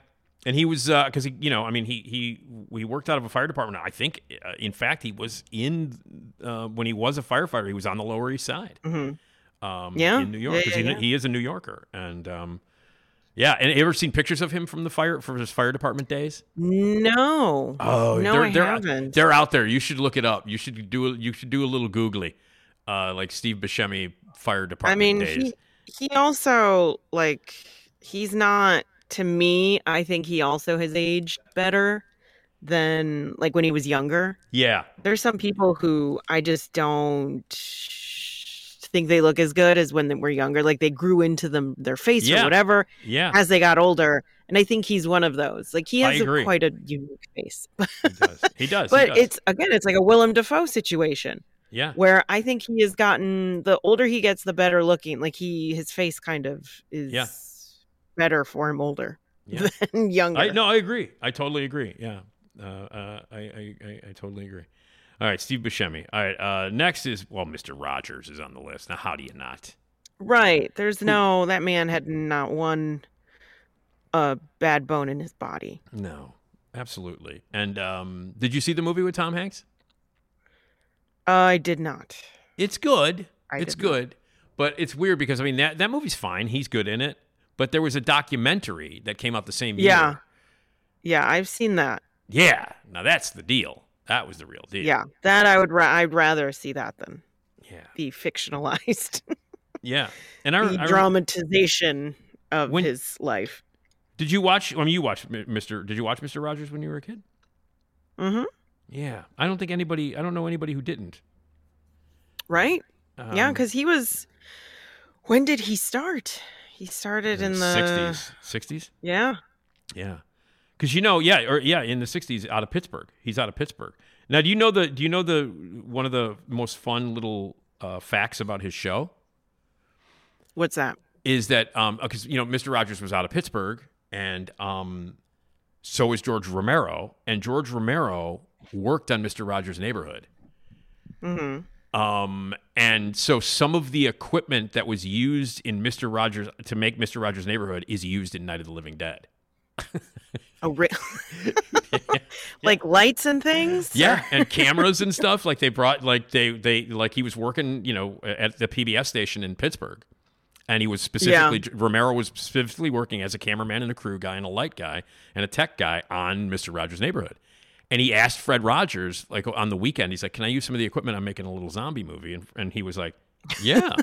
B: and he was because he, you know, I mean, he he we worked out of a fire department. I think, uh, in fact, he was in uh, when he was a firefighter. He was on the Lower East Side,
F: Mhm.
B: um,
F: Yeah,
B: in New York, because
F: yeah,
B: he,
F: yeah.
B: he is a New Yorker, and um, yeah. And you ever seen pictures of him from the fire from his fire department days?
F: No.
B: Oh,
F: no,
B: they're,
F: I
B: they're,
F: haven't.
B: They're out there. You should look it up. You should do a, you should do a little googly, uh, like Steve Buscemi fire department I
F: mean,
B: days.
F: he he also like he's not to me. I think he also has aged better than like when he was younger.
B: yeah,
F: There's some people who I just don't think they look as good as when they were younger. Like they grew into them their face
B: Yeah.
F: or whatever
B: yeah.
F: as they got older. And I think he's one of those. Like he has a, quite a unique face.
B: He does. He does. he
F: but
B: does.
F: it's again, it's like a Willem Dafoe situation
B: yeah.
F: where I think he has gotten the older he gets, the better looking. Like he, his face kind of is
B: Yeah.
F: better for him older
B: Yeah.
F: than younger.
B: I no, I agree. I totally agree. Yeah, uh, uh, I, I, I I totally agree. All right, Steve Buscemi. All right, uh, next is well, Mr. Rogers is on the list. Now, how do you not?
F: Right. There's no that man had not one uh bad bone in his body.
B: No, absolutely. And um, did you see the movie with Tom Hanks?
F: I did not.
B: It's good.
F: I
B: it's
F: did not.
B: good, but it's weird because I mean that that movie's fine. He's good in it. But there was a documentary that came out the same year.
F: Yeah. Yeah, I've seen that.
B: Yeah. Now that's the deal. That was the real deal.
F: Yeah. That I would ra- I'd rather see that than
B: Yeah.
F: the fictionalized
B: Yeah. And I,
F: the
B: I
F: dramatization of
B: When-
F: his life.
B: did you watch? I mean, you watched Mr. Did you watch Mr. Rogers when you were a kid?
F: Mhm.
B: Yeah. I don't think anybody. I don't know anybody who didn't.
F: Right? yeah,
B: Um,
F: cuz he was When did he start? He started in the
B: sixties. Sixties.
F: Yeah.
B: Yeah. Because you know, yeah, or yeah, in the '60s, out of Pittsburgh. He's out of Pittsburgh. Now, do you know the? Do you know the one of the most fun little uh, facts about his show
F: What's that?
B: is that um because you know Mr. Rogers was out of Pittsburgh, and um so is George Romero, and George Romero worked on Mr. Rogers' Neighborhood.
F: Mhm.
B: Um, and so some of the equipment that was used in Mr. Rogers to make Mr. Rogers' Neighborhood is used in Night of the Living Dead.
F: Oh, re- like lights and things?
B: Yeah, and cameras and stuff. Like they brought, like they they like he was working, you know, at the PBS station in Pittsburgh, and he was specifically Romero was specifically working as a cameraman and a crew guy and a light guy and a tech guy on Mister Rogers' Neighborhood. And he asked Fred Rogers, like on the weekend, he's like, "Can I use some of the equipment? I'm making a little zombie movie." And, and he was like, "Yeah."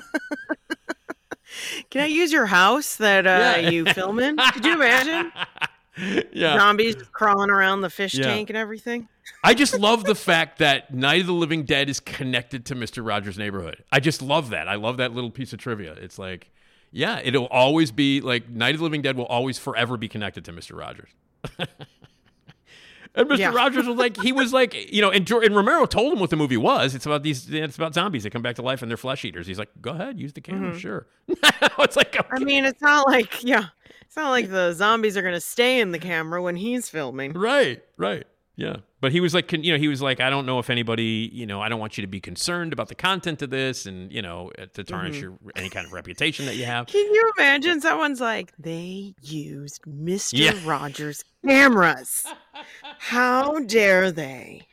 F: Can I use your house that uh,
B: Yeah.
F: you film in? Could you imagine?
B: yeah.
F: Zombies crawling around the fish
B: Yeah.
F: tank and everything.
B: I just love the fact that Night of the Living Dead is connected to Mr. Rogers' Neighborhood. I just love that. I love that little piece of trivia. It's like, yeah, it'll always be like Night of the Living Dead will always forever be connected to Mr. Rogers. and Mr.
F: Yeah.
B: Rogers was like, he was like, you know, and, and Romero told him what the movie was. It's about these, it's about zombies that come back to life and they're flesh eaters. He's like, go ahead, use the camera, mm-hmm. sure. it's like,
F: I mean, it's not like, yeah, it's not like the zombies are going to stay in the camera when he's filming.
B: right, right. Yeah. But he was like, you know, he was like, I don't know if anybody, you know, I don't want you to be concerned about the content of this and, you know, uh, to tarnish
F: Mhm.
B: your any kind of reputation that you have.
F: Can you imagine someone's like, they used Mr.
B: Yeah.
F: Rogers cameras. How dare they?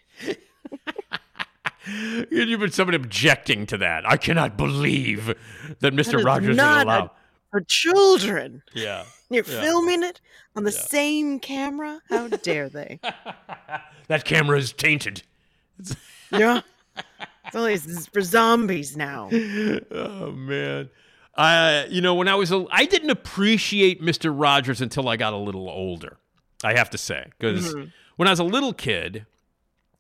B: You've been someone objecting to that. I cannot believe that
F: That
B: Mr.
F: is
B: Rogers would allow.
F: For children.
B: Yeah.
F: You're
B: Yeah.
F: filming it on the
B: Yeah.
F: same camera? How dare they?
B: That camera is tainted.
F: yeah. It's only for zombies now.
B: oh man. I you know when I was a I didn't appreciate Mr. Rogers until I got a little older. I have to say because
F: Mhm.
B: when I was a little kid,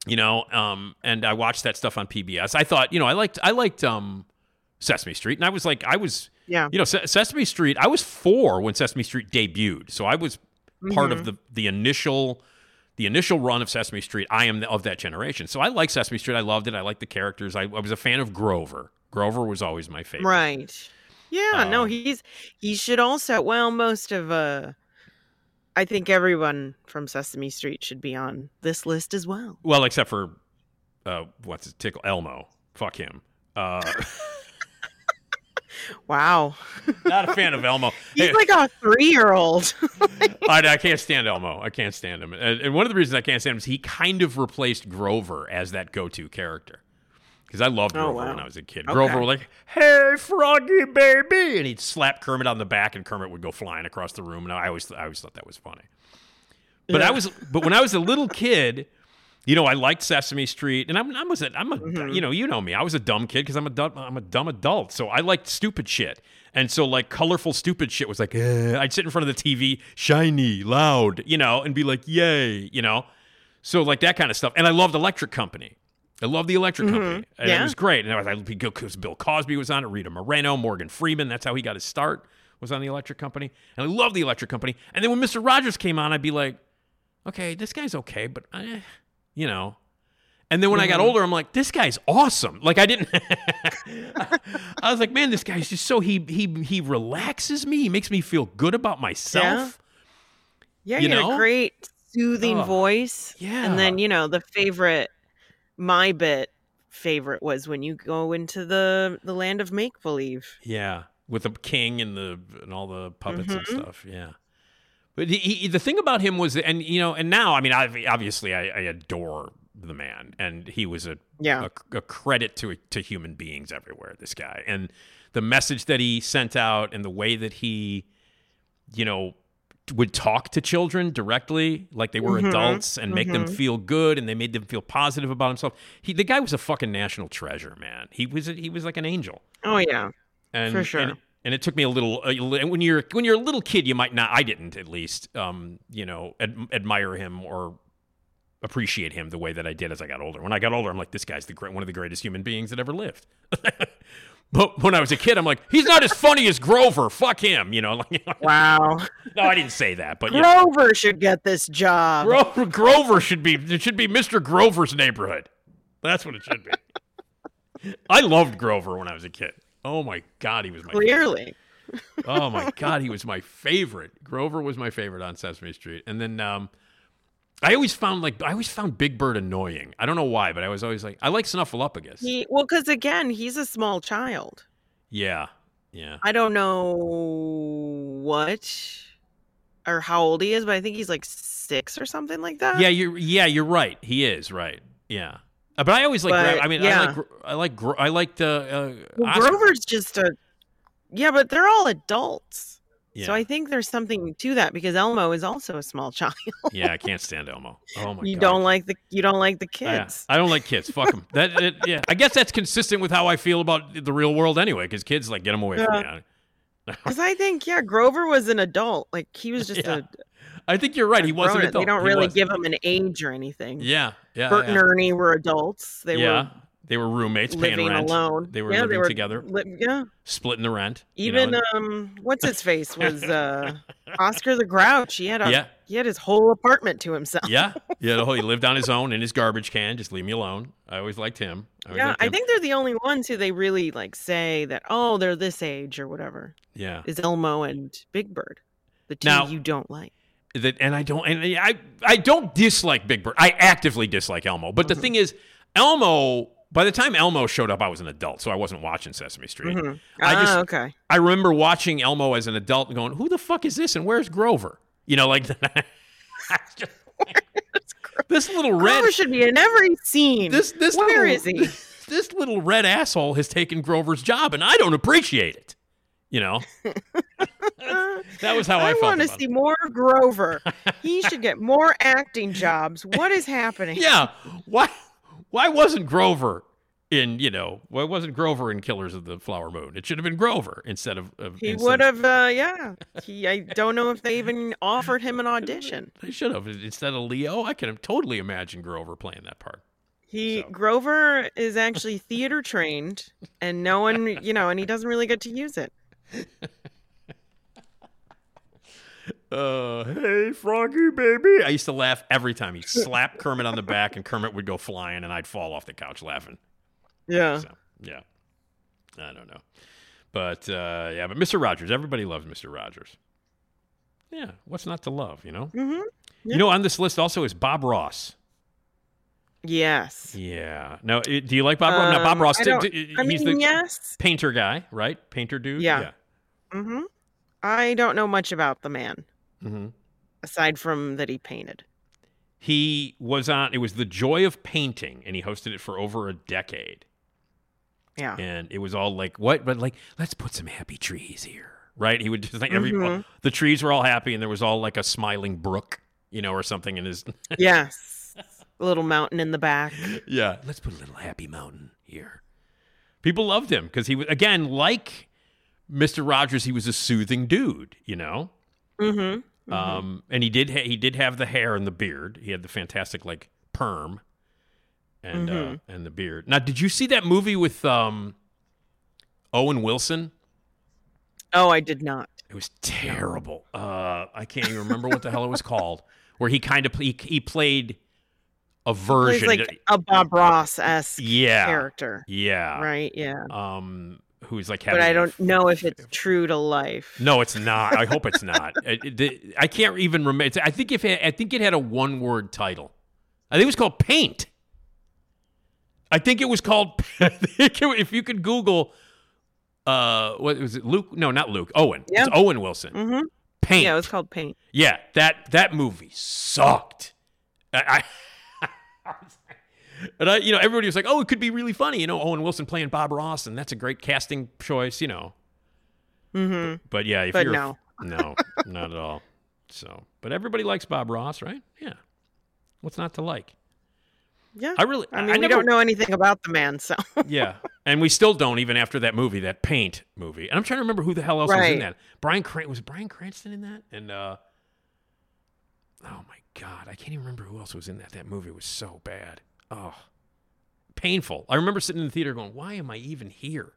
B: you know, um, and I watched that stuff on PBS, I thought you know I liked I liked um, Sesame Street, and I was like I was
F: Yeah.
B: you know Se- Sesame Street. I was four when Sesame Street debuted, so I was part of
F: Mhm.
B: the the initial the initial run of Sesame Street. I am of that generation, so I like Sesame Street. I loved it. I liked the characters. I, I was a fan of Grover. Grover was always my favorite.
F: Right. Yeah, no,
B: Um,
F: he's he should also well most of uh I think everyone from Sesame Street should be on this list as well.
B: Well, except for uh, what's his tickle Elmo. Fuck him. Uh,
F: Wow.
B: not a fan of Elmo.
F: He's
B: Hey,
F: like a three year old.
B: I, I can't stand Elmo. I can't stand him. And, and one of the reasons I can't stand him is he kind of replaced Grover as that go-to character. Because I loved
F: Oh,
B: Grover
F: wow.
B: when I was a kid.
F: Okay.
B: Grover was like, "Hey, Froggy baby," and he'd slap Kermit on the back, and Kermit would go flying across the room. And I always, I always thought that was funny. But I was, but when I was a little kid, you know, I liked Sesame Street, and I'm, I was, a, I'm a,
F: Mm-hmm.
B: you know, you know me. I was a dumb kid because I'm a dumb, I'm a dumb adult. So I liked stupid shit, and so like colorful stupid shit was like, eh. I'd sit in front of the TV, shiny, loud, you know, and be like, yay, you know. So like that kind of stuff, and I loved Electric Company. I loved the Electric Company, and it
F: Mm-hmm.
B: Was great. And I was like, because Bill Cosby was on it, Rita Moreno, Morgan Freeman. That's how he got his start. Was on the Electric Company, and I loved the Electric Company. And then when Mister Rogers came on, I'd be like, okay, this guy's okay, but eh, you know. And then when I got older, I'm like, this guy's awesome. Like I didn't. I was like, man, this guy's just so he he he relaxes me. He makes me feel good about myself.
F: Yeah,
B: You
F: you had
B: know?
F: a great soothing
B: Oh,
F: voice.
B: yeah.
F: And then, you know, the favorite my bit favorite was when you go into the the land of make believe.
B: Yeah, with the king and the and all the puppets
F: Mhm.
B: and stuff. Yeah. But he, he, the thing about him was, and you know, and now, I mean, I, obviously, I, I adore the man, and he was a
F: Yeah.
B: a, a credit to to human beings everywhere. This guy, and the message that he sent out, and the way that he, you know, would talk to children directly, like they were
F: Mhm,
B: adults, and make them
F: mhm.
B: feel good, and they made them feel positive about himself. He, the guy was a fucking national treasure, man. He was, a, he was like an angel
F: Oh yeah.
B: and
F: For sure.
B: and, and it took me a little uh, when you're when you're a little kid you might not i didn't at least um you know ad- admire him or appreciate him the way that i did as i got older. When i got older i'm like this guy's the great one of the greatest human beings that ever lived. But when i was a kid i'm like he's not as funny as grover. Fuck him you know like
F: Wow.
B: no i didn't say that but
F: Grover should get this job.
B: grover, grover should be it should be mr grover's neighborhood. That's what it should be. I loved grover when i was a kid oh my god he was my
F: Clearly.
B: oh my god, he was my favorite. Grover was my favorite on Sesame Street. And then um I always found like I always found Big Bird annoying. I don't know why, but I was always like I like Snuffleupagus.
F: He well, because again, he's a small child.
B: yeah. Yeah.
F: I don't know what or how old he is, but I think he's like six or something like that.
B: Yeah, you're yeah, you're right. He is, right. Yeah. Uh, But I always like
F: But,
B: I mean I like I like I liked uh, uh
F: Well, Grover's just a yeah, but they're all adults.
B: Yeah.
F: So I think there's something to that because Elmo is also a small child.
B: yeah, I can't stand Elmo. Oh my
F: you
B: god.
F: don't like the you don't like the
B: Yeah,
F: kids.
B: I don't like kids. Fuck them. That, it, yeah. I guess that's consistent with how I feel about the real world anyway. Because kids like get them away from me.
F: Because I think yeah, Grover was an adult. Like he was just
B: Yeah. I think you're right. He was an
F: grown-
B: adult.
F: They don't
B: He
F: really
B: was.
F: give him an age or anything.
B: Yeah, yeah.
F: Bert
B: yeah.
F: and Ernie were adults. They
B: yeah,
F: were
B: they were roommates paying
F: living
B: rent.
F: alone.
B: They were
F: yeah,
B: living
F: they were
B: together,
F: li- yeah.
B: splitting the rent. you know,
F: Even um, what's his face was uh, Oscar the Grouch. He had a
B: Yeah.
F: he had his whole apartment to himself.
B: yeah, yeah. The whole, he lived on his own in his garbage can. Just leave me alone. I always liked him. I always
F: Yeah,
B: liked
F: I think they're the only ones who they really like say that oh they're this age or whatever.
B: Yeah.
F: Is Elmo and Big Bird the two
B: Now-
F: you don't like?
B: That and I don't and I I don't dislike Big Bird. I actively dislike Elmo. But the thing is, Elmo. By the time Elmo showed up, I was an adult, so I wasn't watching Sesame Street.
F: Mhm.
B: I
F: Ah, okay.
B: I remember watching Elmo as an adult and going, "Who the fuck is this? And where's Grover?" You know, like this little red.
F: Grover should be in every scene.
B: This this
F: Where
B: little,
F: is he?
B: This little red asshole has taken Grover's job, and I don't appreciate it. You know, that was how I,
F: I want to
B: about
F: see more Grover. he should get more acting jobs. What is happening?
B: Yeah, why why wasn't Grover in you know why wasn't Grover in Killers of the Flower Moon? It should have been Grover instead of, of
F: He
B: instead
F: would
B: of-
F: have, uh, yeah. He, I don't know if they even offered him an audition.
B: They should have instead of Leo. I can have totally imagine Grover playing that part.
F: He Grover is actually theater trained, and no one, you know, and he doesn't really get to use it.
B: Uh, hey, Froggy baby. I used to laugh every time he slapped Kermit on the back, and Kermit would go flying, and I'd fall off the couch laughing.
F: Yeah.
B: So, yeah. I don't know. But, uh, yeah, but Mr. Rogers, everybody loves Mr. Rogers. Yeah, what's not to love, you know?
F: Mm-hmm.
B: You know, on this list also is Bob Ross.
F: Yes.
B: Yeah. Now, do you like Bob Ross? Now, Bob
F: Um,
B: Ross,
F: I
B: t- t-
F: I
B: he's
F: mean,
B: the
F: yes.
B: painter guy, right? Painter dude?
F: Yeah. Mm-hmm. I don't know much about the man
B: Yeah. hmm
F: aside from that he painted.
B: He was on, it was The Joy of Painting, and he hosted it for over a decade.
F: Yeah.
B: and it was all like what but like let's put some happy trees here right he would just like every
F: Mhm.
B: the trees were all happy and there was all like a smiling brook you know or something in his
F: yes. A little mountain in the back.
B: yeah let's put a little happy mountain here people loved him because he was again like mr rogers he was a soothing dude you know
F: Mm-hmm.
B: um and he did ha- he did have the hair and the beard he had the fantastic like perm and uh
F: Mhm.
B: and the beard now did you see that movie with um owen wilson
F: Oh, I did not.
B: It was terrible. Uh, I can't even remember what the hell it was called. Where he kind of he, he played a version.
F: like a Bob Ross esque
B: yeah,
F: character.
B: yeah,
F: Right. Yeah.
B: Um, who's like
F: But
B: having
F: I
B: a-
F: don't know if it's true to life.
B: No, it's not. I hope it's not. It- it- I can't even remember. I think if it, I think it had a one word title. I think it was called Paint. I think it was called. I if you could Google, uh, what was it? Luke? No, not Luke. Owen.
F: Yeah.
B: It's Owen Wilson.
F: Mm-hmm.
B: Paint.
F: Yeah, it was called Paint.
B: Yeah, that that movie sucked. I, I and I, you know, everybody was like, "Oh, it could be really funny." You know, Owen Wilson playing Bob Ross, and that's a great casting choice. You know,
F: Mm-hmm.
B: but yeah, if
F: But
B: you're
F: no.
B: no, not at all. So, but everybody likes Bob Ross, right? Yeah. What's not to like?
F: Yeah.
B: I really,
F: I mean, we
B: never,
F: don't know anything about the man, so
B: Yeah, and we still don't even after that movie, that Paint movie. And I'm trying to remember who the hell else was in that. Brian Cran- was Bryan Cranston in that, and uh, oh my god, I can't even remember who else was in that. That movie was so bad. Oh, painful. I remember sitting in the theater going, "Why am I even here?"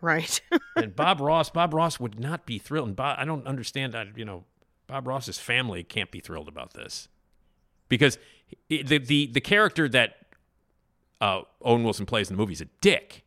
F: right.
B: And Bob Ross, Bob Ross would not be thrilled. And Bob, I don't understand. I, you know, Bob Ross's family can't be thrilled about this because the the the character that uh, Owen Wilson plays in the movie is a dick.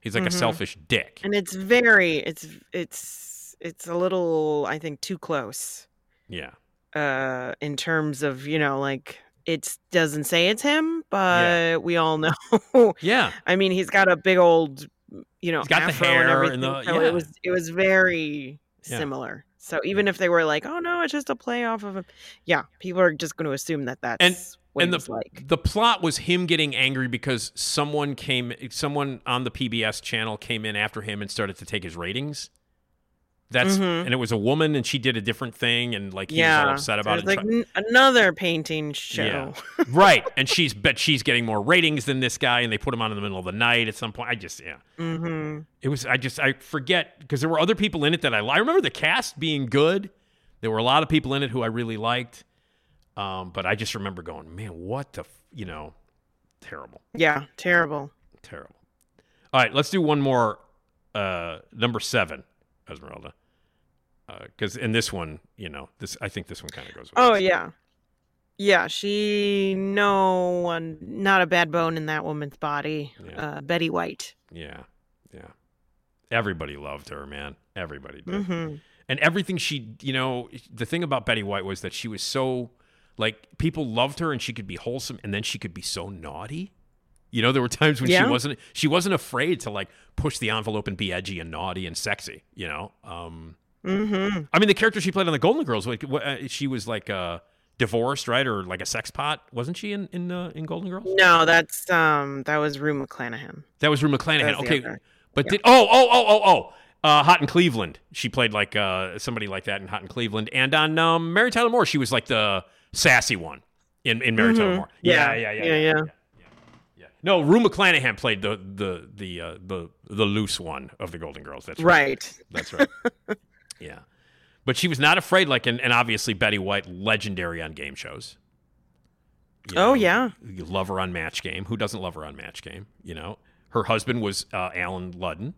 B: He's like a
F: Mhm.
B: selfish dick.
F: and it's very, it's, it's, it's a little, I think, too close.
B: Yeah,
F: Uh, in terms of you know, like it doesn't say it's him, but we all know.
B: yeah,
F: I mean, he's got a big old, mm, you know,
B: He's got the hair
F: and
B: and
F: everything.
B: the-
F: so
B: yeah.
F: it was, it was very
B: Yeah.
F: similar. So even if they were like, "Oh no, it's just a play off of him," yeah, people are just going to assume that that's
B: and
F: what
B: and
F: he
B: the
F: like.
B: the plot was him getting angry because someone came, someone on the PBS channel came in after him and started to take his ratings. That's
F: Mhm.
B: and it was a woman and she did a different thing and like he
F: yeah,
B: was all upset about it.
F: like n- another painting show.
B: Yeah. right. And she's bet she's getting more ratings than this guy, and they put him on in the middle of the night at some point. I just yeah.
F: hmm
B: It was I just I forget because there were other people in it that I I remember the cast being good. There were a lot of people in it who I really liked. Um, but I just remember going, man, what the f-, you know, terrible,
F: Yeah, terrible.
B: terrible. All right, let's do one more. Uh, number seven, Esmeralda. Because in this one, you know, this I think this one kind of goes. With
F: Oh yeah, yeah. She no one, not a bad bone in that woman's body.
B: Yeah.
F: Uh, Betty White.
B: Yeah, yeah. Everybody loved her, man. Everybody did.
F: hmm
B: and everything she, you know, the thing about Betty White was that she was so like people loved her and she could be wholesome and then she could be so naughty. You know, there were times when
F: Yeah.
B: she wasn't she wasn't afraid to like push the envelope and be edgy and naughty and sexy. You know, um,
F: Mm-hmm.
B: I mean, the character she played on the Golden Girls, like uh, she was like uh, divorced, right, or like a sex pot, wasn't she in in uh, in Golden Girls?
F: No, that's um that was Rue McClanahan.
B: That was Rue McClanahan.
F: Was
B: Okay, but did oh oh oh oh oh. Uh, Hot in Cleveland. She played like uh, somebody like that in Hot in Cleveland, and on um, Mary Tyler Moore, she was like the sassy one in, in Mary Tyler
F: Mhm.
B: Moore.
F: Yeah,
B: yeah, yeah,
F: yeah, yeah.
B: yeah. No, Rue McClanahan played the the the uh, the the loose one of the Golden Girls. That's right.
F: Right.
B: That's right. yeah, but she was not afraid. Like, and, and obviously Betty White, legendary on game shows. You
F: Oh, yeah.
B: you love her on Match Game. Who doesn't love her on Match Game? You know, her husband was uh, Allen Ludden,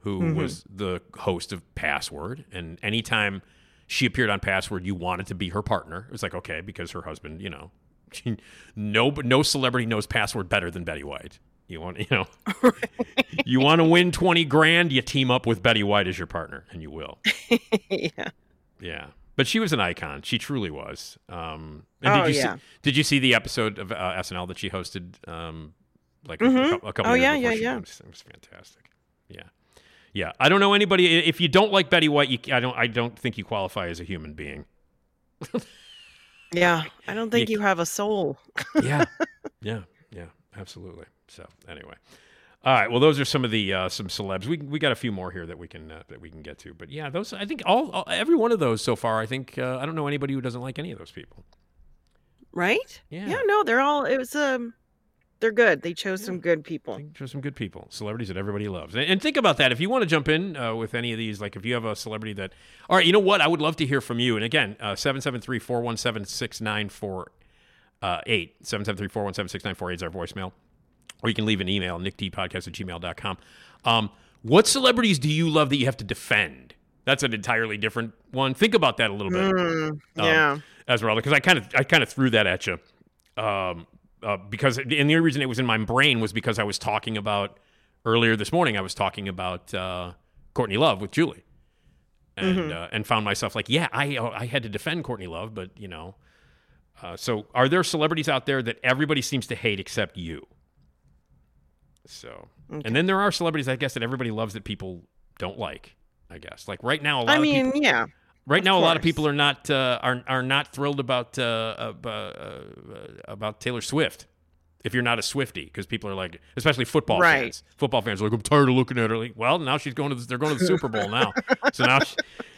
B: who
F: Mhm.
B: was the host of Password, and anytime she appeared on Password, you wanted to be her partner. It was like okay, because her husband, you know, no, no celebrity knows Password better than Betty White. You want, you know, you want to win twenty grand, you team up with Betty White as your partner, and you will.
F: yeah.
B: Yeah, but she was an icon. She truly was. Um, and
F: Oh,
B: did you
F: yeah.
B: see, did you see the episode of uh, SNL that she hosted? Um, like a-
F: Mhm.
B: a, a couple
F: Oh, yeah, yeah, yeah.
B: It was, it was fantastic. Yeah, yeah. I don't know anybody. If you don't like Betty White, you, I don't. I don't think you qualify as a human being.
F: Yeah. I don't think
B: Yeah.
F: you have a soul.
B: Yeah, yeah, yeah. Absolutely. So anyway. All right. Well, those are some of the uh, some celebs. We we got a few more here that we can uh, that we can get to. But yeah, those I think all, all every one of those so far. I think uh, I don't know anybody who doesn't like any of those people.
F: Right?
B: Yeah.
F: Yeah, no, they're all it was um they're good. They chose some good people.
B: They Chose some good people, celebrities that everybody loves. And, and think about that. If you want to jump in uh, with any of these, like if you have a celebrity that, all right, you know what? I would love to hear from you. And again, uh, 773 417 6948. 773 417 6948 is our voicemail. Or you can leave an email, nickdpodcast at gmail.com. Um, what celebrities do you love that you have to defend? That's an entirely different one. Think about that a little bit.
F: Mm,
B: um,
F: yeah.
B: Esmeralda, because I kind of I kind of threw that at you, um, uh, because and the only reason it was in my brain was because I was talking about earlier this morning. I was talking about uh, Courtney Love with Julie, and
F: Mhm.
B: uh, and found myself like, yeah, I I had to defend Courtney Love, but you know, uh, so are there celebrities out there that everybody seems to hate except you? So,
F: Okay.
B: and then there are celebrities I guess that everybody loves that people don't like. I guess like right now, a lot
F: I
B: of
F: mean,
B: people,
F: yeah.
B: Right now, a lot of people are not uh, are are not thrilled about uh, uh, uh, about Taylor Swift. If you're not a Swiftie, because people are like, especially football
F: Right.
B: fans. Football fans are like, I'm tired of looking at her. Like, well, now she's going to the, they're going to the Super Bowl now, so now she,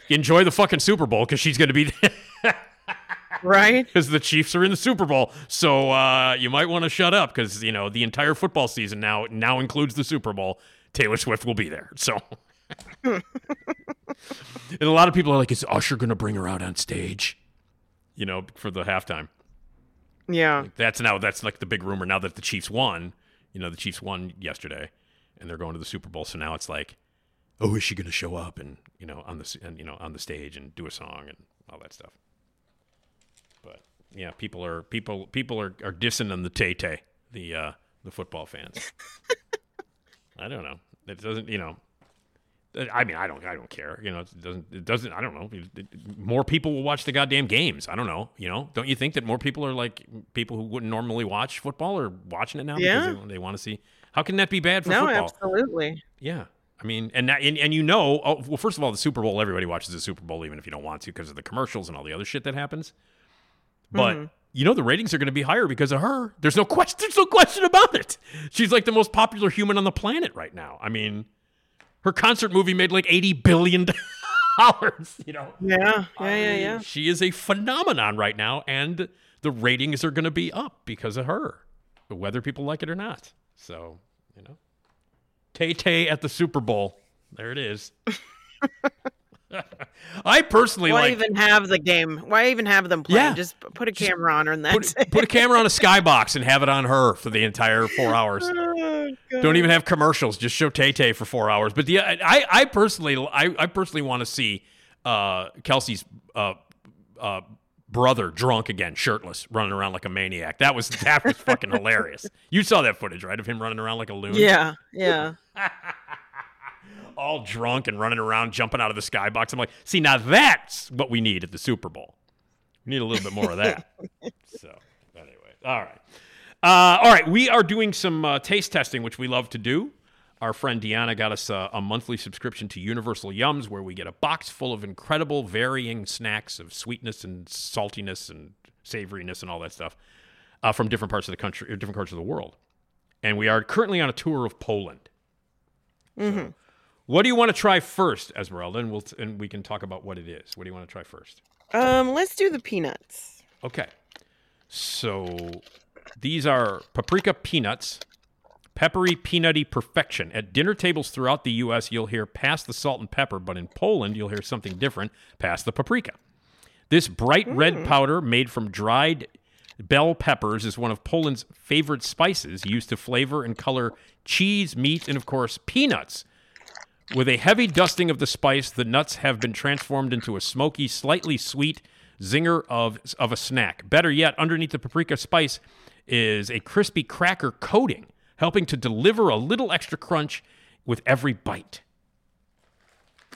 B: enjoy the fucking Super Bowl because she's going to be
F: right
B: because the Chiefs are in the Super Bowl. So uh, you might want to shut up because you know the entire football season now now includes the Super Bowl. Taylor Swift will be there. So. And a lot of people are like, is Usher going to bring her out on stage? You know, for the halftime.
F: Yeah.
B: That's now, that's like the big rumor now that the Chiefs won. You know, the Chiefs won yesterday and they're going to the Super Bowl. So now it's like, oh, is she going to show up and, you know, on the, and, you know, on the stage and do a song and all that stuff. Yeah, people are, people, people are, are dissing on the Tay Tay, the, uh, the football fans. I don't know. It doesn't, you know, I mean, I don't, I don't care. You know, it doesn't, it doesn't. I don't know. It- it- more people will watch the goddamn games. I don't know. You know, don't you think that more people are like people who wouldn't normally watch football are watching it now
F: Yeah.
B: because they, they want to see? How can that be bad for
F: no,
B: football?
F: absolutely.
B: Yeah. I mean, and, that, and and you know, oh, well, first of all, the Super Bowl, everybody watches the Super Bowl, even if you don't want to, because of the commercials and all the other shit that happens. But
F: Mhm.
B: you know, the ratings are going to be higher because of her. There's no question. There's no question about it. She's like the most popular human on the planet right now. I mean, her concert movie made like eighty billion dollars. You know.
F: Yeah. Yeah.
B: I
F: Yeah. Yeah.
B: She is a phenomenon right now, and the ratings are going to be up because of her, whether people like it or not. So, you know, Tay Tay at the Super Bowl. There it is. I personally like
F: Why
B: like
F: even have the game? Why even have them play?
B: Yeah.
F: Just put a camera on her and that's
B: put, put a camera on a skybox and have it on her for the entire four hours.
F: Oh,
B: Don't even have commercials. Just show Tay Tay for four hours. But the I, I personally I, I personally want to see uh, Kelce's uh, uh, brother drunk again, shirtless, running around like a maniac. That was that was fucking hilarious. You saw that footage, right, of him running around like a loon.
F: Yeah. Yeah.
B: All drunk and running around, jumping out of the skybox. I'm like, see, now that's what we need at the Super Bowl. We need a little bit more of that. so, anyway, all right. Uh, all right, we are doing some uh, taste testing, which we love to do. Our friend Deanna got us a, a monthly subscription to Universal Yums, where we get a box full of incredible, varying snacks of sweetness and saltiness and savoriness and all that stuff uh, from different parts of the country, or different parts of the world. And we are currently on a tour of Poland.
F: Mm-hmm.
B: What do you want to try first, Esmeralda? And we'll and we can talk about what it is. What do you want to try first?
F: Um, let's do the peanuts.
B: Okay. So these are paprika peanuts, peppery, peanutty perfection. At dinner tables throughout the U.S., you'll hear pass the salt and pepper, but in Poland, you'll hear something different pass the paprika. This bright red powder made from dried bell peppers is one of Poland's favorite spices used to flavor and color cheese, meat, and of course, peanuts. With a heavy dusting of the spice, the nuts have been transformed into a smoky, slightly sweet zinger of, of a snack. Better yet, underneath the paprika spice is a crispy cracker coating, helping to deliver a little extra crunch with every bite.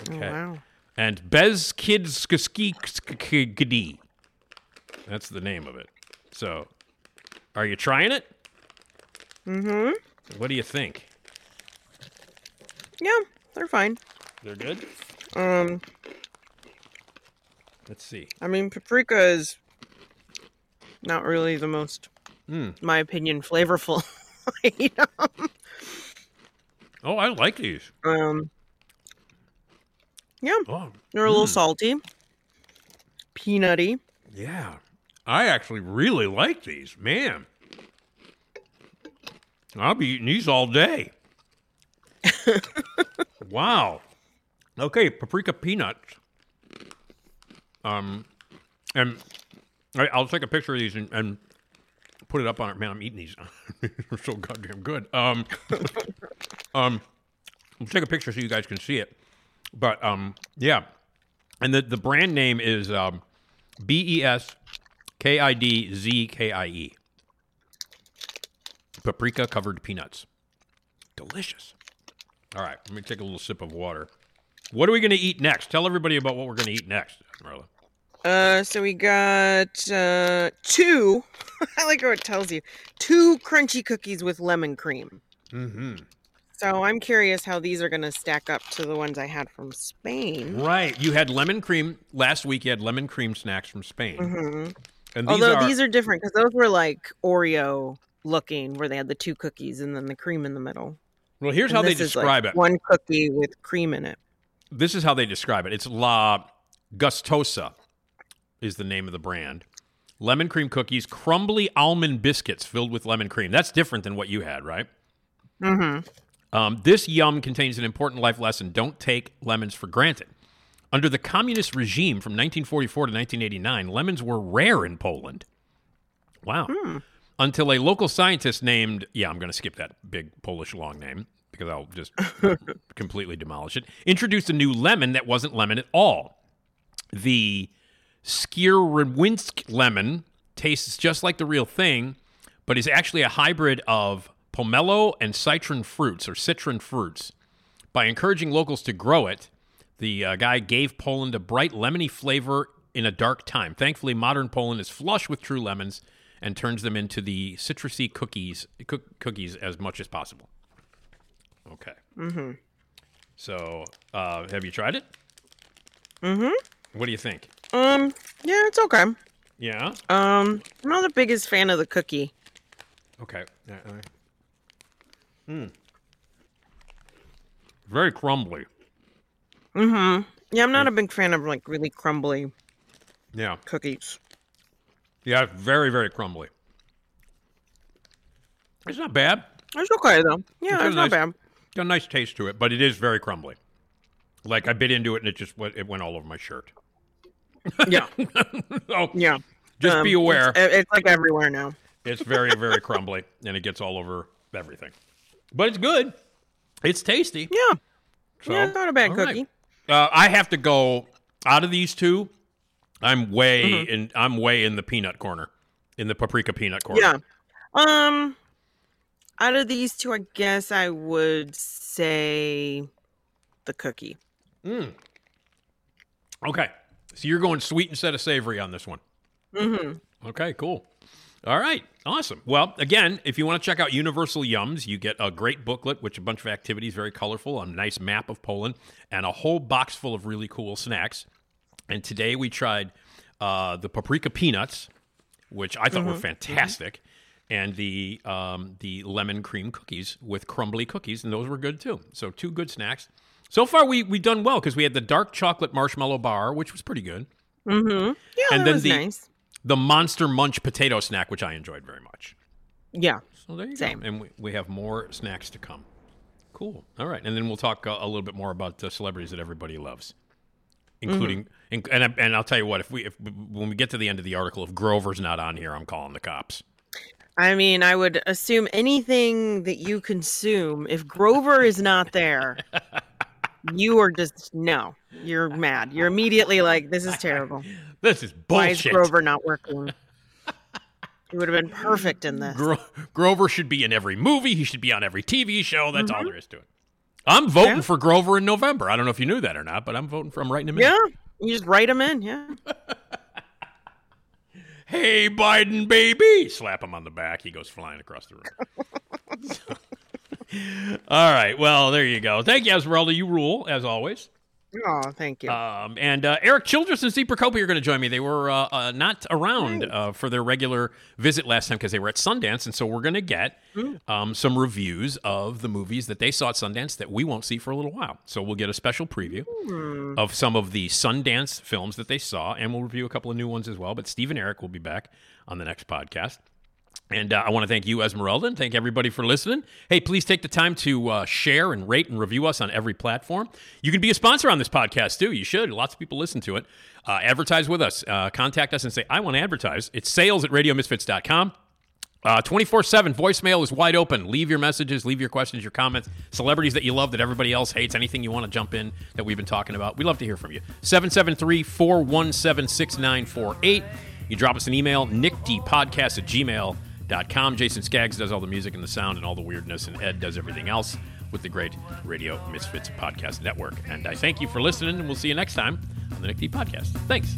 F: Oh,
B: Okay.
F: wow.
B: And Bez Kids. That's the name of it. So, are you trying it?
F: Mm-hmm.
B: What do you think?
F: Yeah, they're fine.
B: They're good?
F: Um,
B: Let's see.
F: I mean, paprika is not really the most,
B: Mm.
F: in my opinion, flavorful item.
B: Oh, I like these.
F: Um, yeah,
B: Oh,
F: they're a little
B: mm.
F: salty, peanutty.
B: Yeah. I actually really like these. Man. I'll be eating these all day. wow. Okay, paprika peanuts. Um, and I, I'll take a picture of these and, and put it up on it. Man, I'm eating these. They're so goddamn good. Um, um, I'll take a picture so you guys can see it. But um, yeah, and the the brand name is um, B E S K I D Z K I E. Paprika covered peanuts. Delicious. All right, let me take a little sip of water. What are we going to eat next? Tell everybody about what we're going to eat next, Marla.
F: Uh, so we got uh two. I like how it tells you two crunchy cookies with lemon cream.
B: Mm-hmm.
F: So I'm curious how these are going to stack up to the ones I had from Spain.
B: Right. You had lemon cream last week. You had lemon cream snacks from Spain,
F: hmm
B: and these
F: Although
B: are
F: these are different because those were like Oreo looking, where they had the two cookies and then the cream in the middle.
B: Well. Here's
F: And
B: how they
F: is, like,
B: describe it.
F: One cookie with cream in it.
B: this is how they describe it. It's La Gustosa is the name of the brand. Lemon cream cookies, crumbly almond biscuits filled with lemon cream. That's different than what you had, right?
F: Mm-hmm.
B: Um, this yum contains an important life lesson. Don't take lemons for granted. Under the communist regime from 1944 to 1989, lemons were rare in Poland. Wow. Until a local scientist named, yeah, I'm going to skip that big Polish long name because I'll just completely demolish it, introduced a new lemon that wasn't lemon at all. The Skierwinsk lemon tastes just like the real thing, but is actually a hybrid of pomelo and citron fruits or citron fruits. By encouraging locals to grow it, the uh, guy gave Poland a bright lemony flavor in a dark time. Thankfully, modern Poland is flush with true lemons and turns them into the citrusy cookies cook, cookies as much as possible. Okay.
F: Mm-hmm.
B: So, uh, have you tried it?
F: Mm-hmm.
B: What do you think?
F: Um, yeah, it's okay.
B: Yeah.
F: Um, I'm not the biggest fan of the cookie.
B: Okay. Yeah. Hmm. Very crumbly.
F: Mm-hmm. Yeah, I'm not a big fan of like really crumbly
B: Yeah.
F: cookies.
B: Yeah, it's very, very crumbly. It's not bad.
F: It's okay though. Yeah,
B: got
F: it's not
B: nice-
F: bad.
B: Got a nice taste to it, but it is very crumbly. Like I bit into it and it just went, it went all over my shirt.
F: Yeah,
B: oh,
F: yeah.
B: just be
F: Um,
B: aware.
F: It's, it's like everywhere now.
B: It's very, very crumbly and it gets all over everything. But it's good. It's tasty.
F: Yeah.
B: So,
F: yeah, not a bad
B: all right.
F: cookie.
B: Uh, I have to go out of these two. I'm way
F: Mhm.
B: in. I'm way in the peanut corner, in the paprika peanut corner.
F: Yeah. Um, out of these two, I guess I would say the cookie.
B: Okay. So you're going sweet instead of savory on this one.
F: Mm-hmm.
B: Okay, cool. All right, awesome. Well, again, if you want to check out Universal Yums, you get a great booklet, which a bunch of activities, very colorful, a nice map of Poland, and a whole box full of really cool snacks. And today we tried uh, the paprika peanuts, which I thought were fantastic, and the um, the lemon cream cookies with crumbly cookies, and those were good too. So two good snacks. So far, we we done well because we had the dark chocolate marshmallow bar, which was pretty good.
F: Mm-hmm. Yeah,
B: And
F: that
B: then
F: was
B: the-
F: nice.
B: The Monster Munch potato snack, which I enjoyed very much.
F: Yeah.
B: So there you
F: Same.
B: go. And we, we have more snacks to come. Cool. All right. And then we'll talk uh, a little bit more about the celebrities that everybody loves, including,
F: Mm-hmm.
B: inc- and, and I'll tell you what, if we, if when we get to the end of the article, if Grover's not on here, I'm calling the cops.
F: I mean, I would assume anything that you consume, if Grover is not there, you are just no. You're mad. You're immediately like, this is terrible.
B: This is
F: Why is. Grover not working? He would have been perfect in this.
B: Gro- Grover should be in every movie. He should be on every TV show. That's all there is to it. I'm voting.
F: Yeah.
B: for Grover in November. I don't know if you knew that or not, but I'm voting for him writing him in.
F: Yeah, you just write him in. Yeah.
B: Hey, Biden, baby. Slap him on the back. He goes flying across the room. All right. Well, there you go. Thank you, Esmeralda. You rule, as always.
F: Oh, thank you.
B: Um, and uh, Erik Childress and Steve Prokopy are going to join me. They were uh, uh, not around uh, for their regular visit last time because they were at Sundance. And so we're going to get um, some reviews of the movies that they saw at Sundance that we won't see for a little while. So we'll get a special preview of some of the Sundance films that they saw, and we'll review a couple of new ones as well. But Steve and Erik will be back on the next podcast. And uh, I want to thank you, Esmeralda, and thank everybody for listening. Hey, please take the time to uh, share and rate and review us on every platform. You can be a sponsor on this podcast, too. You should. Lots of people listen to it. Uh, advertise with us. Uh, contact us and say, I want to advertise. It's sales at radiomisfits.com. Uh, 24-7 voicemail is wide open leave your messages leave your questions your comments celebrities that you love that everybody else hates anything you want to jump in that we've been talking about we love to hear from you 773-417-6948 you drop us an email nickdpodcast at gmail.com jason skaggs does all the music and the sound and all the weirdness and ed does everything else with the great radio misfits podcast network. And i thank you for listening and we'll see you next time on the nick d podcast. Thanks